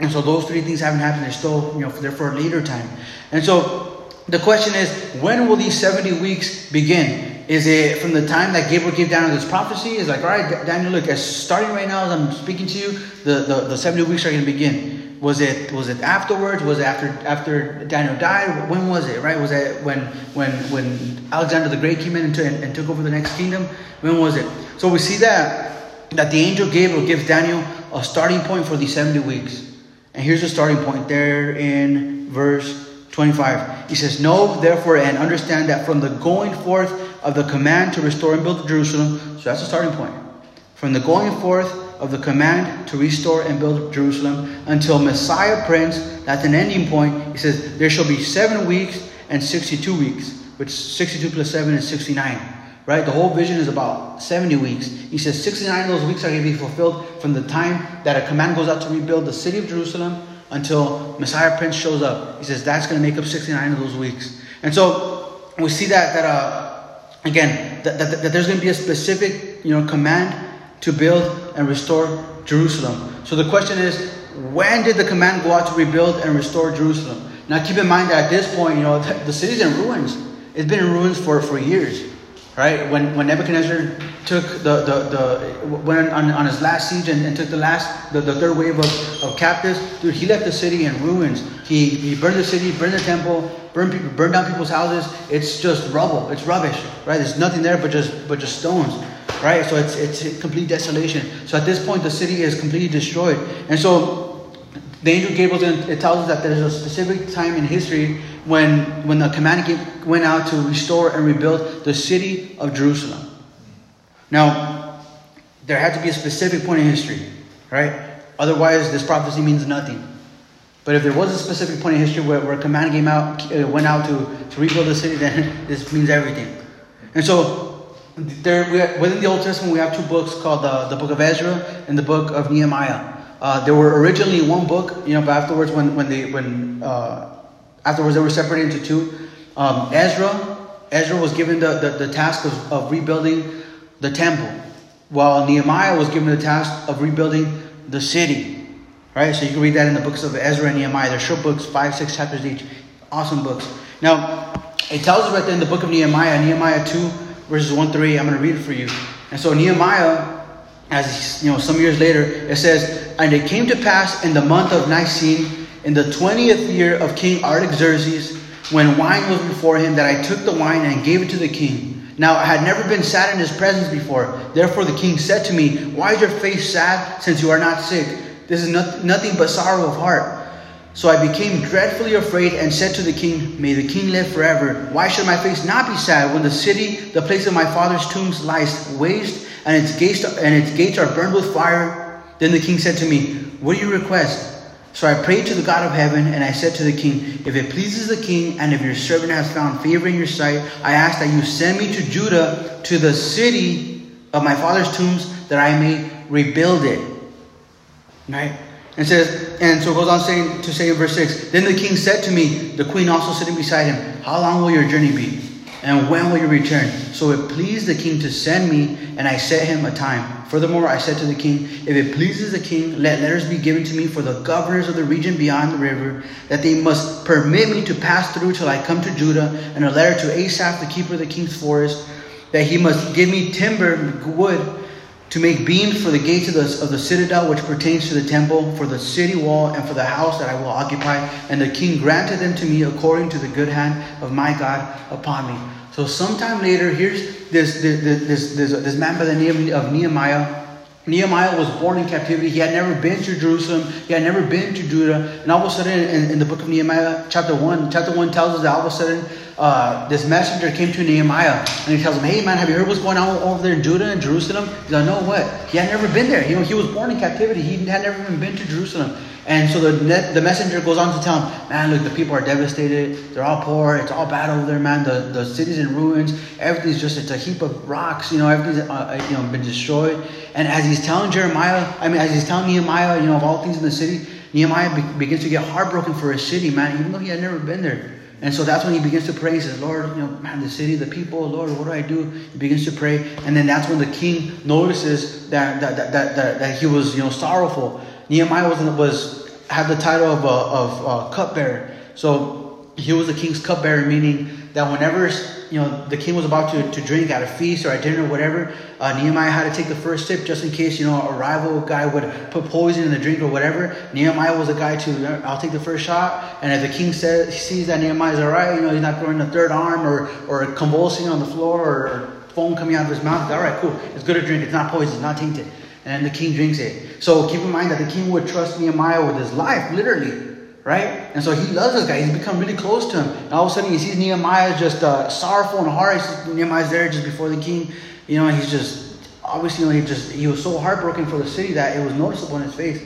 And so those three things haven't happened, they're still, you know, they're for later time. And so the question is, when will these 70 weeks begin? Is it from the time that Gabriel gave Daniel this prophecy? Is like, all right, Daniel, look, as starting right now as I'm speaking to you, the, the, the 70 weeks are going to begin. Was it was it afterwards? Was it after after Daniel died? When was it? Right? Was it when when when Alexander the Great came in and, and, and took over the next kingdom? When was it? So we see that that the angel Gabriel gives Daniel a starting point for these 70 weeks. And here's the starting point there in verse 25. He says, Know therefore and understand that from the going forth of the command to restore and build Jerusalem, so that's the starting point. From the going forth of the command to restore and build Jerusalem until Messiah Prince, that's an ending point. He says, There shall be seven weeks and 62 weeks, which 62 plus 7 is 69. Right? The whole vision is about 70 weeks. He says 69 of those weeks are going to be fulfilled from the time that a command goes out to rebuild the city of Jerusalem until Messiah Prince shows up. He says that's going to make up 69 of those weeks. And so we see that, that uh, again, that, that, that there's going to be a specific you know, command to build and restore Jerusalem. So the question is, when did the command go out to rebuild and restore Jerusalem? Now keep in mind that at this point, you know, <laughs> the, city's in ruins. It's been in ruins for, for years. Right? When, when Nebuchadnezzar took the, the, the went on, on his last siege and, and took the last, the, the third wave of, of captives, dude, he left the city in ruins. He, he burned the city, burned the temple, burned people, burned down people's houses. It's just rubble. It's rubbish, right? There's nothing there but just, but just stones, right? So it's, it's complete desolation. So at this point, the city is completely destroyed. And so the angel Gabriel, it tells us that there's a specific time in history when, when the command went out to restore and rebuild the city of Jerusalem. Now, there had to be a specific point in history, right? Otherwise, this prophecy means nothing. But if there was a specific point in history where, where a command came out, uh, went out to, to rebuild the city, <laughs> then this means everything. And so, there, within the Old Testament, we have two books called the, the Book of Ezra and the Book of Nehemiah. Uh, there were originally one book, you know, but afterwards, when, when they when uh, Afterwards, they were separated into two. Um, Ezra, Ezra was given the, the, the task of, of rebuilding the temple, while Nehemiah was given the task of rebuilding the city. Right? So you can read that in the books of Ezra and Nehemiah. They're short books, five, six chapters each. Awesome books. Now, it tells us right there in the book of Nehemiah, Nehemiah 2, verses 1 three. I'm going to read it for you. And so Nehemiah, as you know, some years later, it says, And it came to pass in the month of Nisan in the 20th year of King Artaxerxes, when wine was before him, that I took the wine and gave it to the king. Now I had never been sad in his presence before. Therefore the king said to me, Why is your face sad, since you are not sick? This is not, nothing but sorrow of heart. So I became dreadfully afraid and said to the king, May the king live forever. Why should my face not be sad when the city, the place of my father's tombs, lies waste and its gates and its gates are burned with fire? Then the king said to me, What do you request? So I prayed to the God of heaven, and I said to the king, If it pleases the king, and if your servant has found favor in your sight, I ask that you send me to Judah, to the city of my father's tombs, that I may rebuild it. Right? And says, and so goes on saying to say in verse 6, Then the king said to me, the queen also sitting beside him, How long will your journey be? And when will you return? So it pleased the king to send me, and I set him a time. Furthermore, I said to the king, If it pleases the king, let letters be given to me for the governors of the region beyond the river, that they must permit me to pass through till I come to Judah, and a letter to Asaph, the keeper of the king's forest, that he must give me timber, wood, to make beams for the gates of the, of the citadel which pertains to the temple, for the city wall, and for the house that I will occupy. And the king granted them to me according to the good hand of my God upon me. So sometime later, here's this, this, this, this, this man by the name of Nehemiah. Nehemiah was born in captivity. He had never been to Jerusalem. He had never been to Judah. And all of a sudden, in, in the book of Nehemiah, chapter 1, chapter 1 tells us that all of a sudden, uh, this messenger came to Nehemiah and he tells him, Hey man, have you heard what's going on over there in Judah and Jerusalem? He's like, No, what? He had never been there. You know, he was born in captivity. He had never even been to Jerusalem. And so the, the messenger goes on to tell him, Man, look, the people are devastated. They're all poor. It's all bad over there, man. The, the city's in ruins. Everything's just, it's a heap of rocks. You know, everything's, uh, uh you know, been destroyed. And as he's telling Jeremiah, I mean, as he's telling Nehemiah, you know, of all things in the city, Nehemiah be- begins to get heartbroken for his city, man, even though he had never been there. And so that's when he begins to pray. He says, Lord, you know, man, the city, the people, Lord, what do I do? He begins to pray. And then that's when the king notices that that, that, that, that, that he was, you know, sorrowful. Nehemiah was, was had the title of, uh, of uh, cupbearer. So he was the king's cupbearer, meaning that whenever you know the king was about to, to drink at a feast or at dinner or whatever, uh, Nehemiah had to take the first sip just in case you know a rival guy would put poison in the drink or whatever. Nehemiah was the guy to I'll take the first shot, and if the king says sees that Nehemiah's all right, you know he's not throwing the third arm or or convulsing on the floor or, or foam coming out of his mouth. All right, cool. It's good to drink. It's not poison. It's not tainted. And the king drinks it. So keep in mind that the king would trust Nehemiah with his life, literally right? And so he loves this guy. He's become really close to him. And all of a sudden he sees Nehemiah just uh, sorrowful and hard. Nehemiah's there just before the king. You know, he's just obviously you know, he just he was so heartbroken for the city that it was noticeable in his face.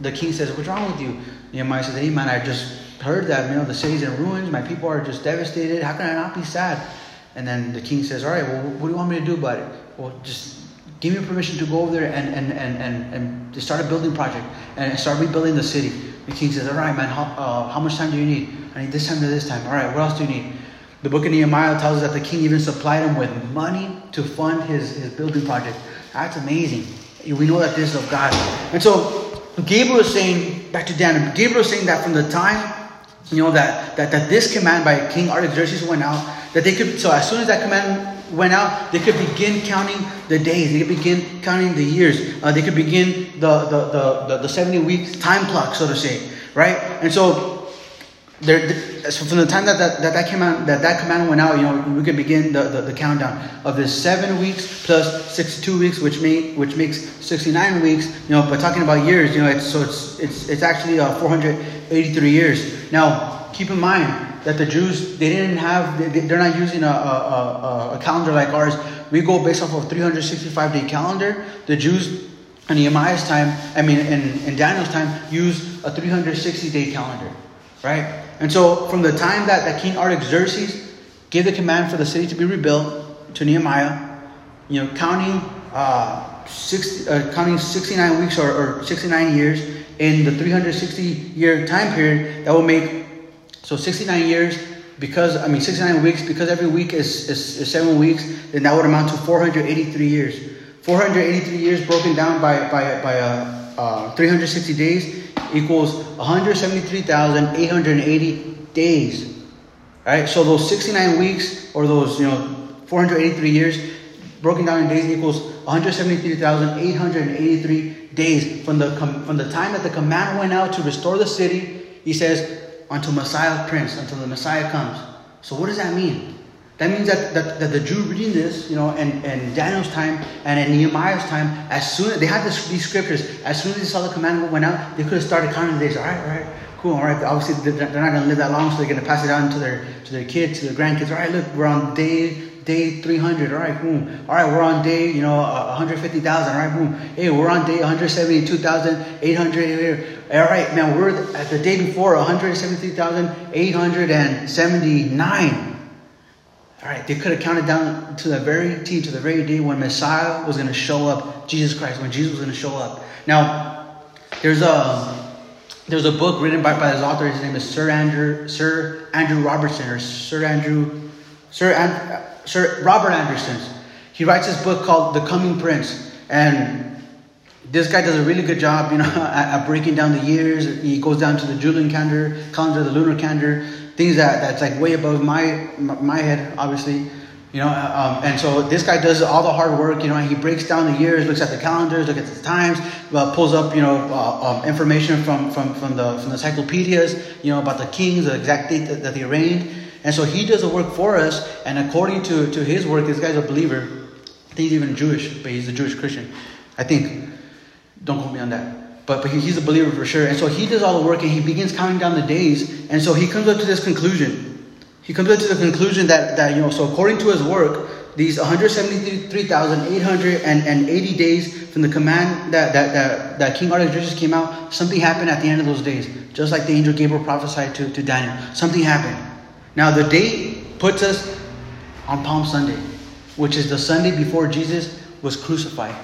The king says, "What's wrong with you?" Nehemiah says, "Hey man, I just heard that you know the city's in ruins. My people are just devastated. How can I not be sad?" And then the king says, "All right, well, what do you want me to do about it? Well, just give me permission to go over there and and and and, and to start a building project and start rebuilding the city." The king says, All right, man, how, uh, how much time do you need? I need this time to this time. All right, what else do you need? The book of Nehemiah tells us that the king even supplied him with money to fund his, his building project. That's amazing. We know that this is of God. And so Gabriel is saying, back to Daniel, Gabriel is saying that from the time, you know, that, that, that this command by King Artaxerxes went out, that they could, so as soon as that command went out, they could begin counting the days. They could begin counting the years. Uh, they could begin the, the, the, the, the 70 weeks time clock, so to say, right? And so, there, so from the time that that, that, that came out, that that command went out, you know, we could begin the, the, the countdown of this seven weeks plus 62 weeks, which make which makes 69 weeks. You know, but talking about years, you know, it's so it's it's it's actually uh, 483 years. Now, keep in mind that the Jews they didn't have they, they're not using a, a, a, calendar like ours. We go based off of 365 day calendar. The Jews in Nehemiah's time, I mean in, in Daniel's time, use a 360 day calendar, right? And so from the time that, that King Artaxerxes gave the command for the city to be rebuilt to Nehemiah, you know, counting uh, 60, uh, counting 69 weeks or, or 69 years in the 360 year time period, that will make so 69 years, because, I mean, 69 weeks, because every week is, is, is seven weeks, then that would amount to 483 years. 483 years broken down by, by, by uh, uh, 360 days equals 173,880 days. Right? So those 69 weeks or those, you know, 483 years broken down in days equals 173,883 days from the from the time that the command went out to restore the city. He says until Messiah prince, until the Messiah comes. So what does that mean? That means that, that, that the Jew reading this, you know, and, and Daniel's time and in Nehemiah's time, as soon as they had this, these scriptures, as soon as they saw the commandment went out, they could have started counting the days. All right, all right, cool, all right. Obviously, they're not going to live that long, so they're going to pass it on to their to their kids, to their grandkids. All right, look, we're on day day 300. All right, boom. All right, we're on day, you know, uh, 150,000. All right, boom. Hey, we're on day 172,800. All right, man, we're at the day before 173,879. All right, they could have counted down to the very T, to the very day when Messiah was going to show up, Jesus Christ, when Jesus was going to show up. Now, there's a there's a book written by, by this author. His name is Sir Andrew Sir Andrew Robertson or Sir Andrew Sir and, Sir Robert Anderson. He writes this book called The Coming Prince, and this guy does a really good job, you know, <laughs> at, at, breaking down the years. He goes down to the Julian calendar, calendar, the lunar calendar, things that that's like way above my my head, obviously. You know, um, and so this guy does all the hard work. You know, he breaks down the years, looks at the calendars, looks at the times, uh, pulls up you know uh, um, information from from from the from the encyclopedias. You know about the kings, the exact date that, that they reigned. And so he does the work for us. And according to to his work, this guy's a believer. I think he's even Jewish, but he's a Jewish Christian. I think. Don't quote me on that. But, but he's a believer for sure. And so he does all the work and he begins counting down the days. And so he comes up to this conclusion he comes up to the conclusion that, that, you know, so according to his work, these 173,880 days from the command that, that, that, that King Artaxerxes came out, something happened at the end of those days, just like the angel Gabriel prophesied to, to Daniel. Something happened. Now, the date puts us on Palm Sunday, which is the Sunday before Jesus was crucified.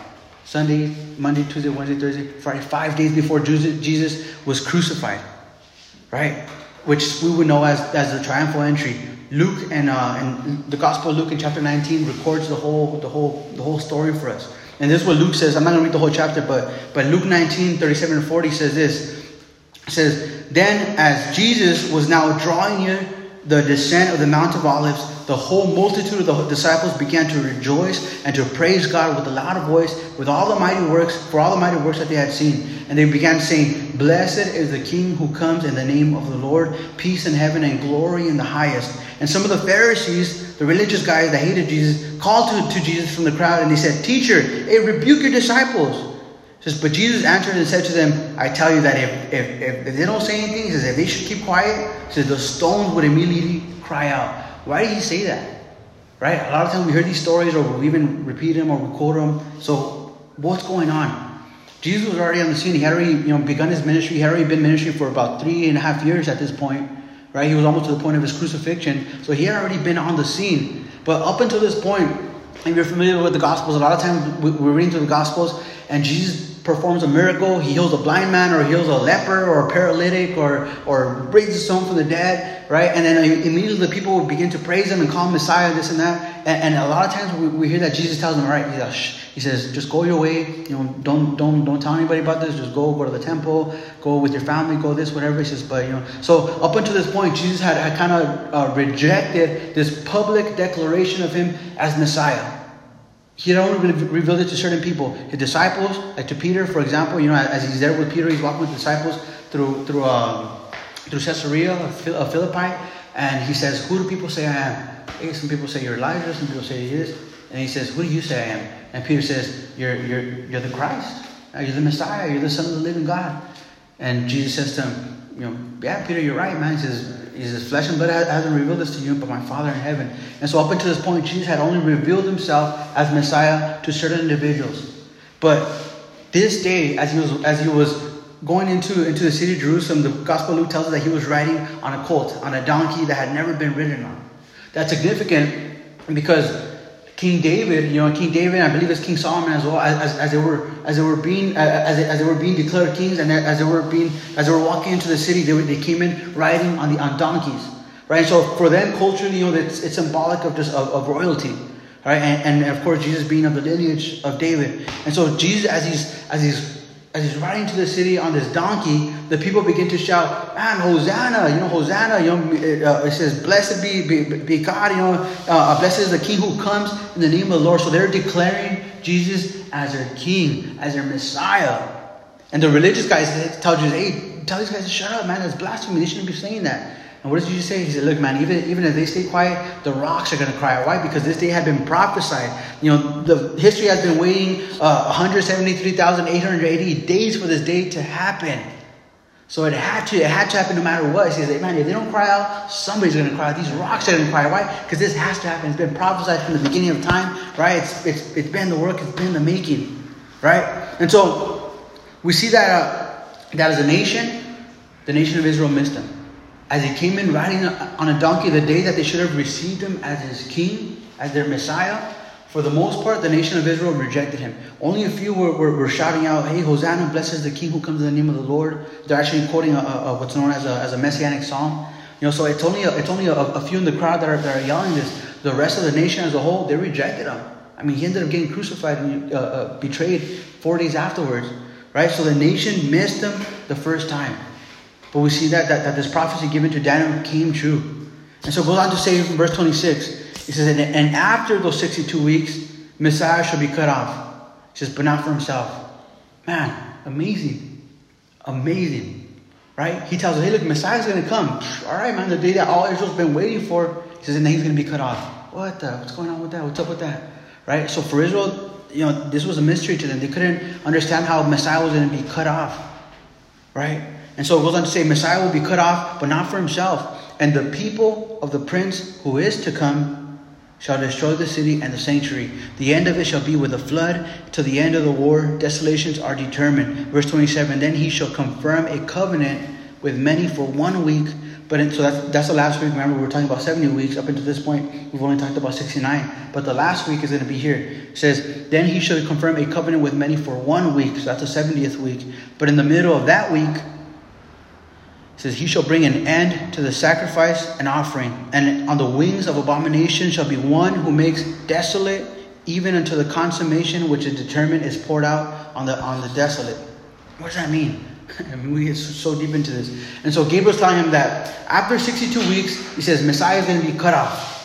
Sunday, Monday, Tuesday, Wednesday, Thursday, Friday, five days before Jesus was crucified. Right? which we would know as, as the triumphal entry. Luke and, uh, and the Gospel of Luke in chapter 19 records the whole, the whole, the whole story for us. And this is what Luke says. I'm not going to read the whole chapter, but, but Luke 19, 37 and 40 says this. It says, Then as Jesus was now drawing near the descent of the Mount of Olives, the whole multitude of the disciples began to rejoice and to praise God with a loud voice with all the mighty works, for all the mighty works that they had seen. And they began saying, Blessed is the King who comes in the name of the Lord, peace in heaven and glory in the highest. And some of the Pharisees, the religious guys that hated Jesus, called to, to Jesus from the crowd and they said, Teacher, hey, rebuke your disciples. Says, but Jesus answered and said to them, I tell you that if, if, if, they don't say anything, he says, if they should keep quiet, says the stones would immediately cry out. Why did he say that? Right? A lot of times we hear these stories or we even repeat them or we quote them. So what's going on? Jesus was already on the scene. He had already, you know, begun his ministry. He had already been ministry for about three and a half years at this point. Right? He was almost to the point of his crucifixion. So he had already been on the scene. But up until this point, if you're familiar with the Gospels, a lot of times we're reading through the Gospels and Jesus performs a miracle, he heals a blind man or heals a leper or a paralytic or, or raises someone from the dead, right? And then immediately the people will begin to praise him and call him Messiah, this and that. And, and a lot of times we, we, hear that Jesus tells them, all right, he says, just go your way, you know, don't, don't, don't tell anybody about this, just go, go to the temple, go with your family, go this, whatever. He says, but, you know, so up until this point, Jesus had, had kind of uh, rejected this public declaration of him as Messiah. He had only revealed it to certain people. His disciples, like to Peter, for example, you know, as he's there with Peter, he's walking with disciples through through um, through Caesarea of Philippi, and he says, "Who do people say I am?" Some people say you're Elijah, some people say he is, and he says, "Who do you say I am?" And Peter says, "You're you're you're the Christ. Uh, you're the Messiah. You're the Son of the Living God." And Jesus says to him, "You know, yeah, Peter, you're right, man." He says, he says, Flesh and blood hasn't revealed this to you, but my Father in heaven. And so, up until this point, Jesus had only revealed himself as Messiah to certain individuals. But this day, as he was, as he was going into, into the city of Jerusalem, the Gospel Luke tells us that he was riding on a colt, on a donkey that had never been ridden on. That's significant because King David, you know, King David, I believe it's King Solomon as well, as, as, they were as they were being uh, as they, as they were being declared kings, and as they were being as they were walking into the city, they, they came in riding on the on donkeys, right? So for them, culturally, you know, it's, it's symbolic of just of, of royalty, right? And, and of course, Jesus being of the lineage of David, and so Jesus, as he's as he's as he's riding to the city on this donkey, the people begin to shout, "Man, Hosanna! You know, Hosanna! You know, uh, it says, "Blessed be, be, be God! You know, uh, uh, blessed is the King who comes in the name of the Lord." So they're declaring Jesus as their King, as their Messiah. And the religious guys tell Jesus, "Hey, tell these guys to shut up, man! That's blasphemy. They shouldn't be saying that." And what does Jesus say? He said, Look, man, even, even if they stay quiet, the rocks are going to cry out. Why? Because this day had been prophesied. You know, the history has been waiting uh, 173,880 days for this day to happen. So it had to, it had to happen no matter what. He says, man, if they don't cry out, somebody's gonna cry out. These rocks are gonna cry out. Why? Because this has to happen. It's been prophesied from the beginning of time, right? It's, it's, it's been the work, it's been the making, right? And so we see that, uh, that as a nation, the nation of Israel missed him. As he came in riding on a donkey the day that they should have received him as his king, as their Messiah, for the most part, the nation of Israel rejected him. Only a few were, were, were shouting out, Hey, Hosanna, blesses the King who comes in the name of the Lord. They're actually quoting a, a, what's known as a, as a messianic psalm. You know, so it's only, a, it's only a, a, few in the crowd that are, that are yelling this. The rest of the nation as a whole, they rejected him. I mean, he ended up getting crucified and uh, uh, betrayed four days afterwards, right? So the nation missed him the first time. But we see that, that, that this prophecy given to Daniel came true. And so it goes on to say from verse 26, he says, and, and after those 62 weeks, Messiah shall be cut off. He says, but not for himself. Man, amazing. Amazing. Right? He tells us, hey, look, Messiah's going to come. All right, man, the day that all Israel's been waiting for. He says, and then he's going to be cut off. What the? What's going on with that? What's up with that? Right? So for Israel, you know, this was a mystery to them. They couldn't understand how Messiah was going to be cut off. Right? And so it goes on to say, Messiah will be cut off, but not for himself. And the people of the prince who is to come shall destroy the city and the sanctuary. The end of it shall be with a flood. Till the end of the war, desolations are determined. Verse 27 Then he shall confirm a covenant with many for one week. But in, so that's, that's the last week. Remember, we were talking about 70 weeks. Up until this point, we've only talked about 69. But the last week is going to be here. It says, Then he shall confirm a covenant with many for one week. So that's the 70th week. But in the middle of that week, says, He shall bring an end to the sacrifice and offering, and on the wings of abomination shall be one who makes desolate, even until the consummation which is determined is poured out on the on the desolate. What does that mean? <laughs> I mean, we get so deep into this. And so Gabriel's telling him that after 62 weeks, he says Messiah is going to be cut off.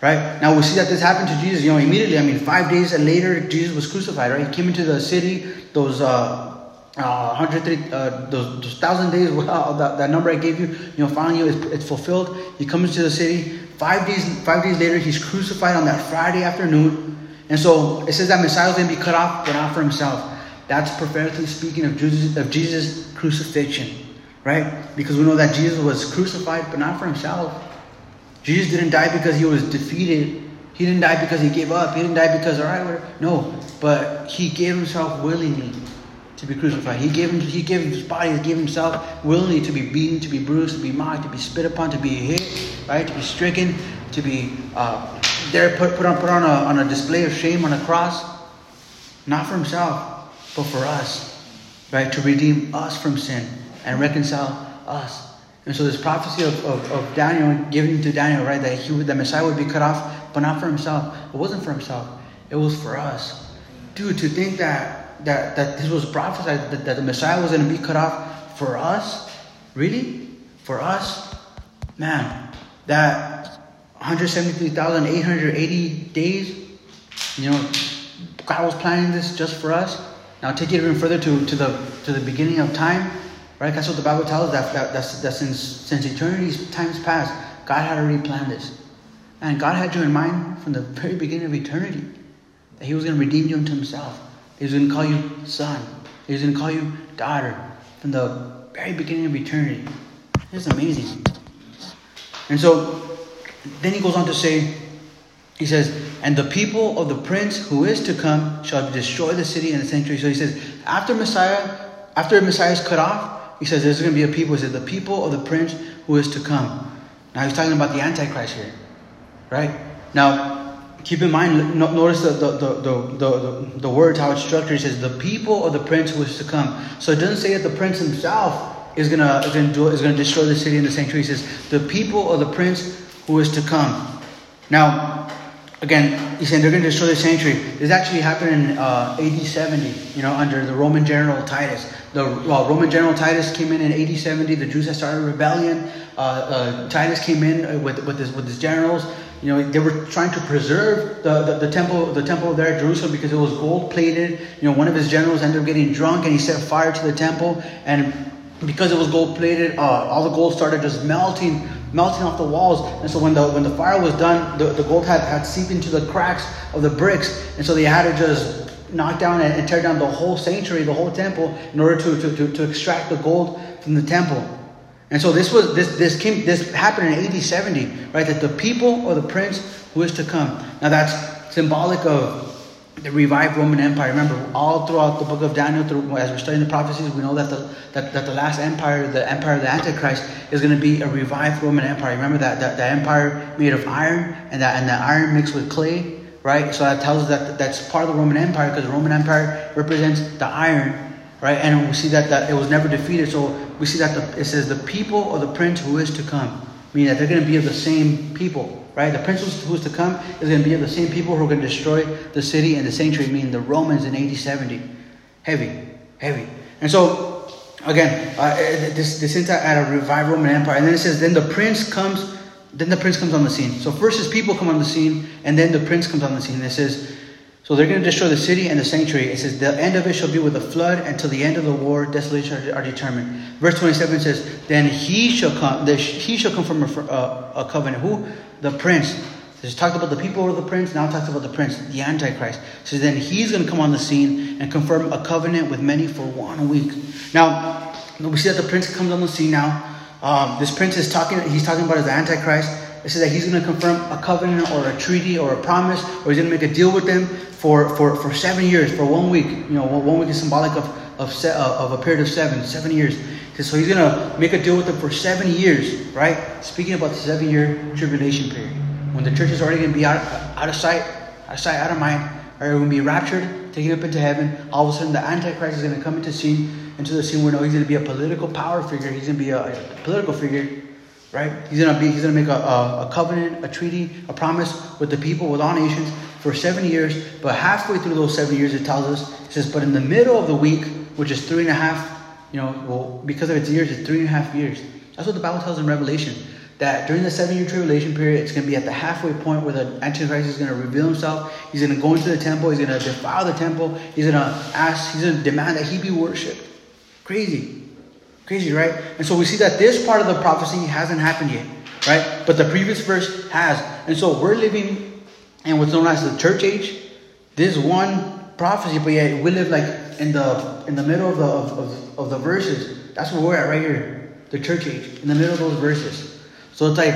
Right? Now we see that this happened to Jesus, you know, immediately. I mean, five days later, Jesus was crucified, right? He came into the city, those uh, uh, 103, uh, those, those, thousand days, <laughs> well, that, that number I gave you, you know, finally it's, it's fulfilled. He comes to the city. Five days, five days later, he's crucified on that Friday afternoon. And so it says that Messiah is going to be cut off, but not for himself. That's prophetically speaking of Jesus, of Jesus' crucifixion, right? Because we know that Jesus was crucified, but not for himself. Jesus didn't die because he was defeated. He didn't die because he gave up. He didn't die because, all right, no, but he gave himself willingly to be crucified. He gave him, he gave his body, he gave himself willingly to be beaten, to be bruised, to be mocked, to be spit upon, to be hit, right? To be stricken, to be uh, there put, put on put on a, on a display of shame on a cross, not for himself, but for us, right? To redeem us from sin and reconcile us. And so this prophecy of, of, of Daniel given to Daniel, right, that he would, the Messiah would be cut off, but not for himself. It wasn't for himself. It was for us. Dude, to think that that, that this was prophesied that, that the Messiah was going to be cut off for us? Really? For us? Man, that 173,880 days, you know, God was planning this just for us. Now take it even further to, to the to the beginning of time, right? That's what the Bible tells us that, that, that since since eternity's times past, God had already planned this. And God had you in mind from the very beginning of eternity. That He was going to redeem you unto Himself. He's going to call you son. He's going to call you daughter from the very beginning of eternity. It's amazing. And so then he goes on to say, he says, and the people of the prince who is to come shall destroy the city and the sanctuary. So he says, after Messiah, after Messiah is cut off, he says there's going to be a people. He says, the people of the prince who is to come. Now he's talking about the Antichrist here. Right? Now, keep in mind, notice the, the, the, the, the, words, how it's structured. It says, the people of the prince who is to come. So it doesn't say that the prince himself is going to is gonna destroy the city and the sanctuary. It says, the people of the prince who is to come. Now, again, he's saying they're going to destroy the sanctuary. This actually happened in uh, AD 70, you know, under the Roman general Titus. The well, Roman general Titus came in in AD 70. The Jews had started a rebellion. Uh, uh, Titus came in with, with, his, with his generals. You know, they were trying to preserve the, the, the, temple, the temple there at Jerusalem because it was gold plated. You know, one of his generals ended up getting drunk and he set fire to the temple. And because it was gold plated, uh, all the gold started just melting, melting off the walls. And so when the when the fire was done, the, the gold had, had seeped into the cracks of the bricks. And so they had to just knock down and, and tear down the whole sanctuary, the whole temple, in order to, to, to, to extract the gold from the temple. And so this was this this came this happened in AD 70, right? That the people or the prince who is to come. Now that's symbolic of the revived Roman Empire. Remember, all throughout the book of Daniel, through, as we're studying the prophecies, we know that the that, that the last empire, the empire of the Antichrist, is going to be a revived Roman Empire. Remember that, that that empire made of iron and that and the iron mixed with clay, right? So that tells us that that's part of the Roman Empire because the Roman Empire represents the iron, right? And we see that, that it was never defeated. So we see that the, it says the people or the prince who is to come, meaning that they're going to be of the same people right? The prince who's to come is going to be of the same people who are going to destroy the city and the sanctuary, meaning the Romans in AD 70. Heavy, heavy. And so, again, uh, this, this entire at a revived Roman Empire. And then it says, then the prince comes, then the prince comes on the scene. So first his people come on the scene, and then the prince comes on the scene. And it says, so they're going to destroy the city and the sanctuary. It says, the end of it shall be with a flood until the end of the war, desolation are, determined. Verse 27 says, then he shall come, he shall come from a, a, a covenant. Who? the prince. This talked about the people of the prince, now talks about the prince, the Antichrist. So then he's going to come on the scene and confirm a covenant with many for one week. Now, we see that the prince comes on the scene now. Um, this prince is talking, he's talking about his Antichrist. It says that he's going to confirm a covenant or a treaty or a promise, or he's going to make a deal with them for, for, for seven years, for one week. You know, one week is symbolic of, of, se- uh, of a period of seven, seven years. So he's going to make a deal with them for seven years, right? Speaking about the seven year tribulation period. When the church is already going to be out, uh, out of sight, out of sight, out of mind, or going to be raptured, taken up into heaven. All of a sudden, the Antichrist is going to come into scene, into the scene where no, he's going to be a political power figure. He's going to be a, a political figure, right? He's to be, he's to make a, a, a covenant, a treaty, a promise with the people, with all nations for seven years. But halfway through those seven years, it tells us, it says, but in the middle of the week, which is three and a half you know, well, because of its years, it's three and a half years. That's what the Bible tells in Revelation. That during the seven year tribulation period, it's going to be at the halfway point where the Antichrist is going to reveal himself. He's going to go into the temple. He's going to defile the temple. He's going to ask, he's going to demand that he be worshipped. Crazy. Crazy, right? And so we see that this part of the prophecy hasn't happened yet, right? But the previous verse has. And so we're living in what's known as the church age. This one prophecy, but yet we live like in the in the middle of the of, of, of the verses. That's where we're at right here, the church age, in the middle of those verses. So it's like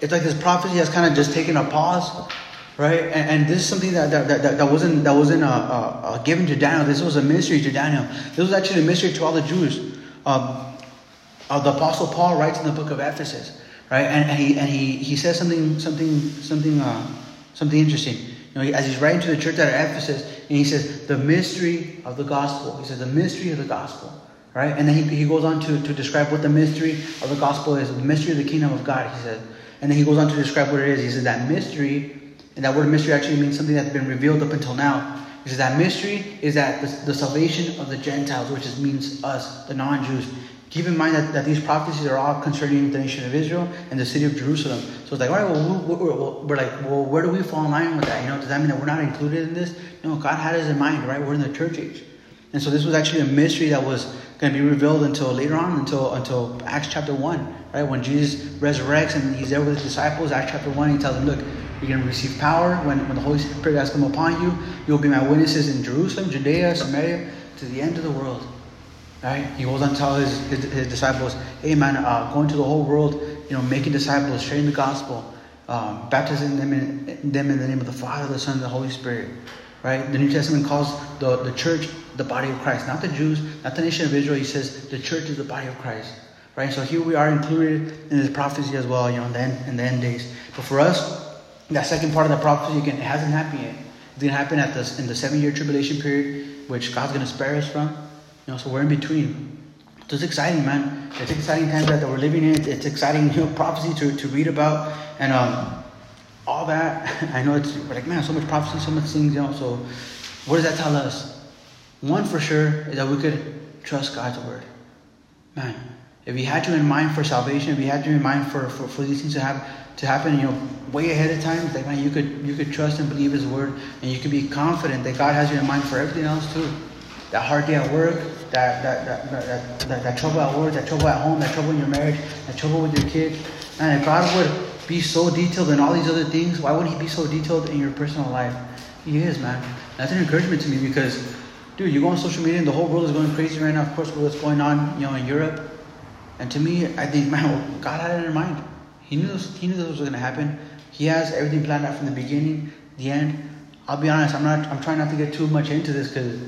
it's like this prophecy has kind of just taken a pause, right? And, and this is something that that, that, that wasn't that wasn't uh, uh, uh, given to Daniel. This was a mystery to Daniel. This was actually a mystery to all the Jews. Um, uh, the Apostle Paul writes in the book of Ephesus, right? And, and he and he he says something something something uh, something interesting. You know, as he's writing to the church at Ephesus, and he says, the mystery of the gospel. He says, the mystery of the gospel. Right? And then he, he goes on to, to describe what the mystery of the gospel is, the mystery of the kingdom of God, he says, And then he goes on to describe what it is. He says that mystery, and that word mystery actually means something that's been revealed up until now. He says that mystery is that the, the salvation of the Gentiles, which is, means us, the non-Jews. Keep in mind that, that these prophecies are all concerning the nation of Israel and the city of Jerusalem. So it's like, all right, well, we're, we're, like, well, where do we fall in line with that? You know, does that mean that we're not included in this? No, God had us in mind, right? We're in the church age. And so this was actually a mystery that was going to be revealed until later on, until until Acts chapter 1, right? When Jesus resurrects and he's there with his disciples, Acts chapter 1, he tells them, look, you're going to receive power when, when the Holy Spirit has come upon you. You'll be my witnesses in Jerusalem, Judea, Samaria, to the end of the world. Right? He goes on to tell his, his, his disciples, hey man, uh, go into the whole world, you know, making disciples, sharing the gospel, um, baptizing them in, them in the name of the Father, the Son, and the Holy Spirit. Right? The New Testament calls the, the church the body of Christ, not the Jews, not the nation of Israel. He says the church is the body of Christ. Right? So here we are included in this prophecy as well, you know, in the end, in the end days. But for us, that second part of the prophecy, again, it hasn't happened yet. It's going to happen at the, in the seven year tribulation period, which God's going to spare us from. You know, so we're in between. So it's exciting, man. It's exciting times that we're living in. It's exciting, know, prophecy to, to read about and um, all that. <laughs> I know it's like, man, so much prophecy, so much things, you know. So what does that tell us? One for sure is that we could trust God's word. Man, if you had you in mind for salvation, if you had you in mind for, for, for these things to have to happen, you know, way ahead of time, like man, you could you could trust and believe His word, and you could be confident that God has you in mind for everything else too that hard day at work, that, that, that, that, that, that trouble at work, that trouble at home, that trouble in your marriage, that trouble with your kids. And if God would be so detailed in all these other things, why would He be so detailed in your personal life? He is, man. That's an encouragement to me because, dude, you go on social media and the whole world is going crazy right now. Of course, with what's going on, you know, in Europe, And to me, I think, <laughs> man, God had it in mind. He knew this, he knew this was going to happen. He has everything planned out from the beginning, the end. I'll be honest, I'm not. I'm trying not to get too much into this because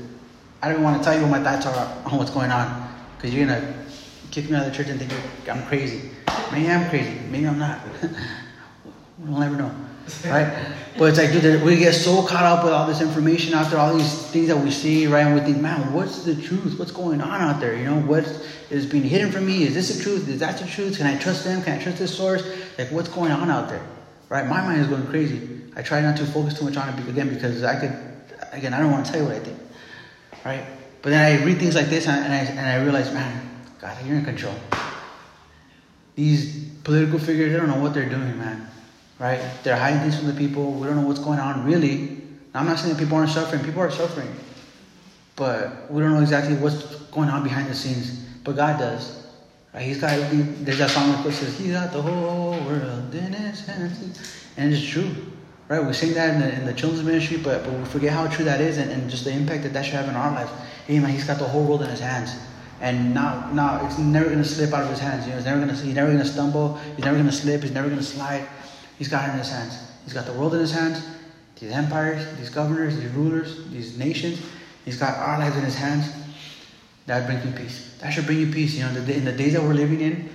I don't want to tell you what my thoughts are on what's going on. Because you're gonna kick me out of the church and think I'm crazy. Maybe I'm crazy. Maybe I'm not. <laughs> we'll never know, right? But it's like, dude, we get so caught up with all this information after all these things that we see, right? And we think, man, what's the truth? What's going on out there? You know, what is being hidden from me? Is this the truth? Is that the truth? Can I trust them? Can I trust this source? Like, what's going on out there? Right? My mind is going crazy. I try not to focus too much on it again because I could, again, I don't want to tell you what I think. Right? But then I read things like this and I, and I realize, man, God, you're in control. These political figures, they don't know what they're doing, man. Right? They're hiding things from the people. We don't know what's going on, really. Now, I'm not saying that people aren't suffering. People are suffering. But we don't know exactly what's going on behind the scenes. But God does. Right? He's got. There's that song that says, "He's got the whole world in His hands. And it's true. Right? We sing that in the, in the children's ministry, but, but we forget how true that is and, and just the impact that that should have in our lives. Hey, man, He's got the whole world in His hands and now now it's never gonna slip out of his hands. You know, it's never gonna he's never gonna stumble. He's never gonna slip. He's never gonna slide. He's got it in his hands. He's got the world in his hands. These empires, these governors, these rulers, these nations. He's got our lives in his hands. That brings you peace. That should bring you peace. You know, in the, in the days that we're living in,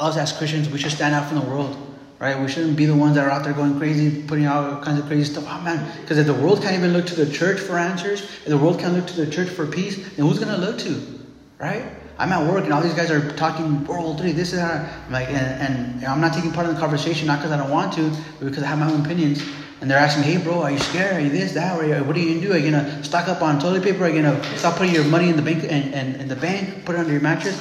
us as Christians, we should stand out from the world. Right? We shouldn't be the ones that are out there going crazy, putting out all kinds of crazy stuff. Oh man, because if the world can't even look to the church for answers, if the world can't look to the church for peace, then who's gonna look to? right? I'm at work and all these guys are talking World Three, this and that. I'm like, and, and I'm not taking part in the conversation, not because I don't want to, but because I have my own opinions. And they're asking, hey, bro, are you scared? Are you this, that? Or what are you gonna do? Are you gonna stock up on toilet paper? Are you gonna stop putting your money in the bank and, and in the bank, put it under your mattress?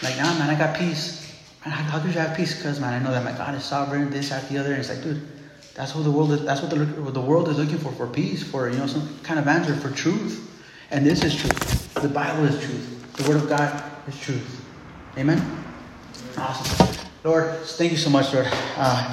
I'm like, nah, man, I got peace. Man, how could you have peace? Because man, I know that my God is sovereign, this, that, the other. And it's like, dude, that's what the world is. That's what the, the world is looking for, for peace, for you know, some kind of answer, for truth. And this is truth. The Bible is truth. The Word of God is truth. Amen? Awesome. Lord, thank you so much, Lord. Uh,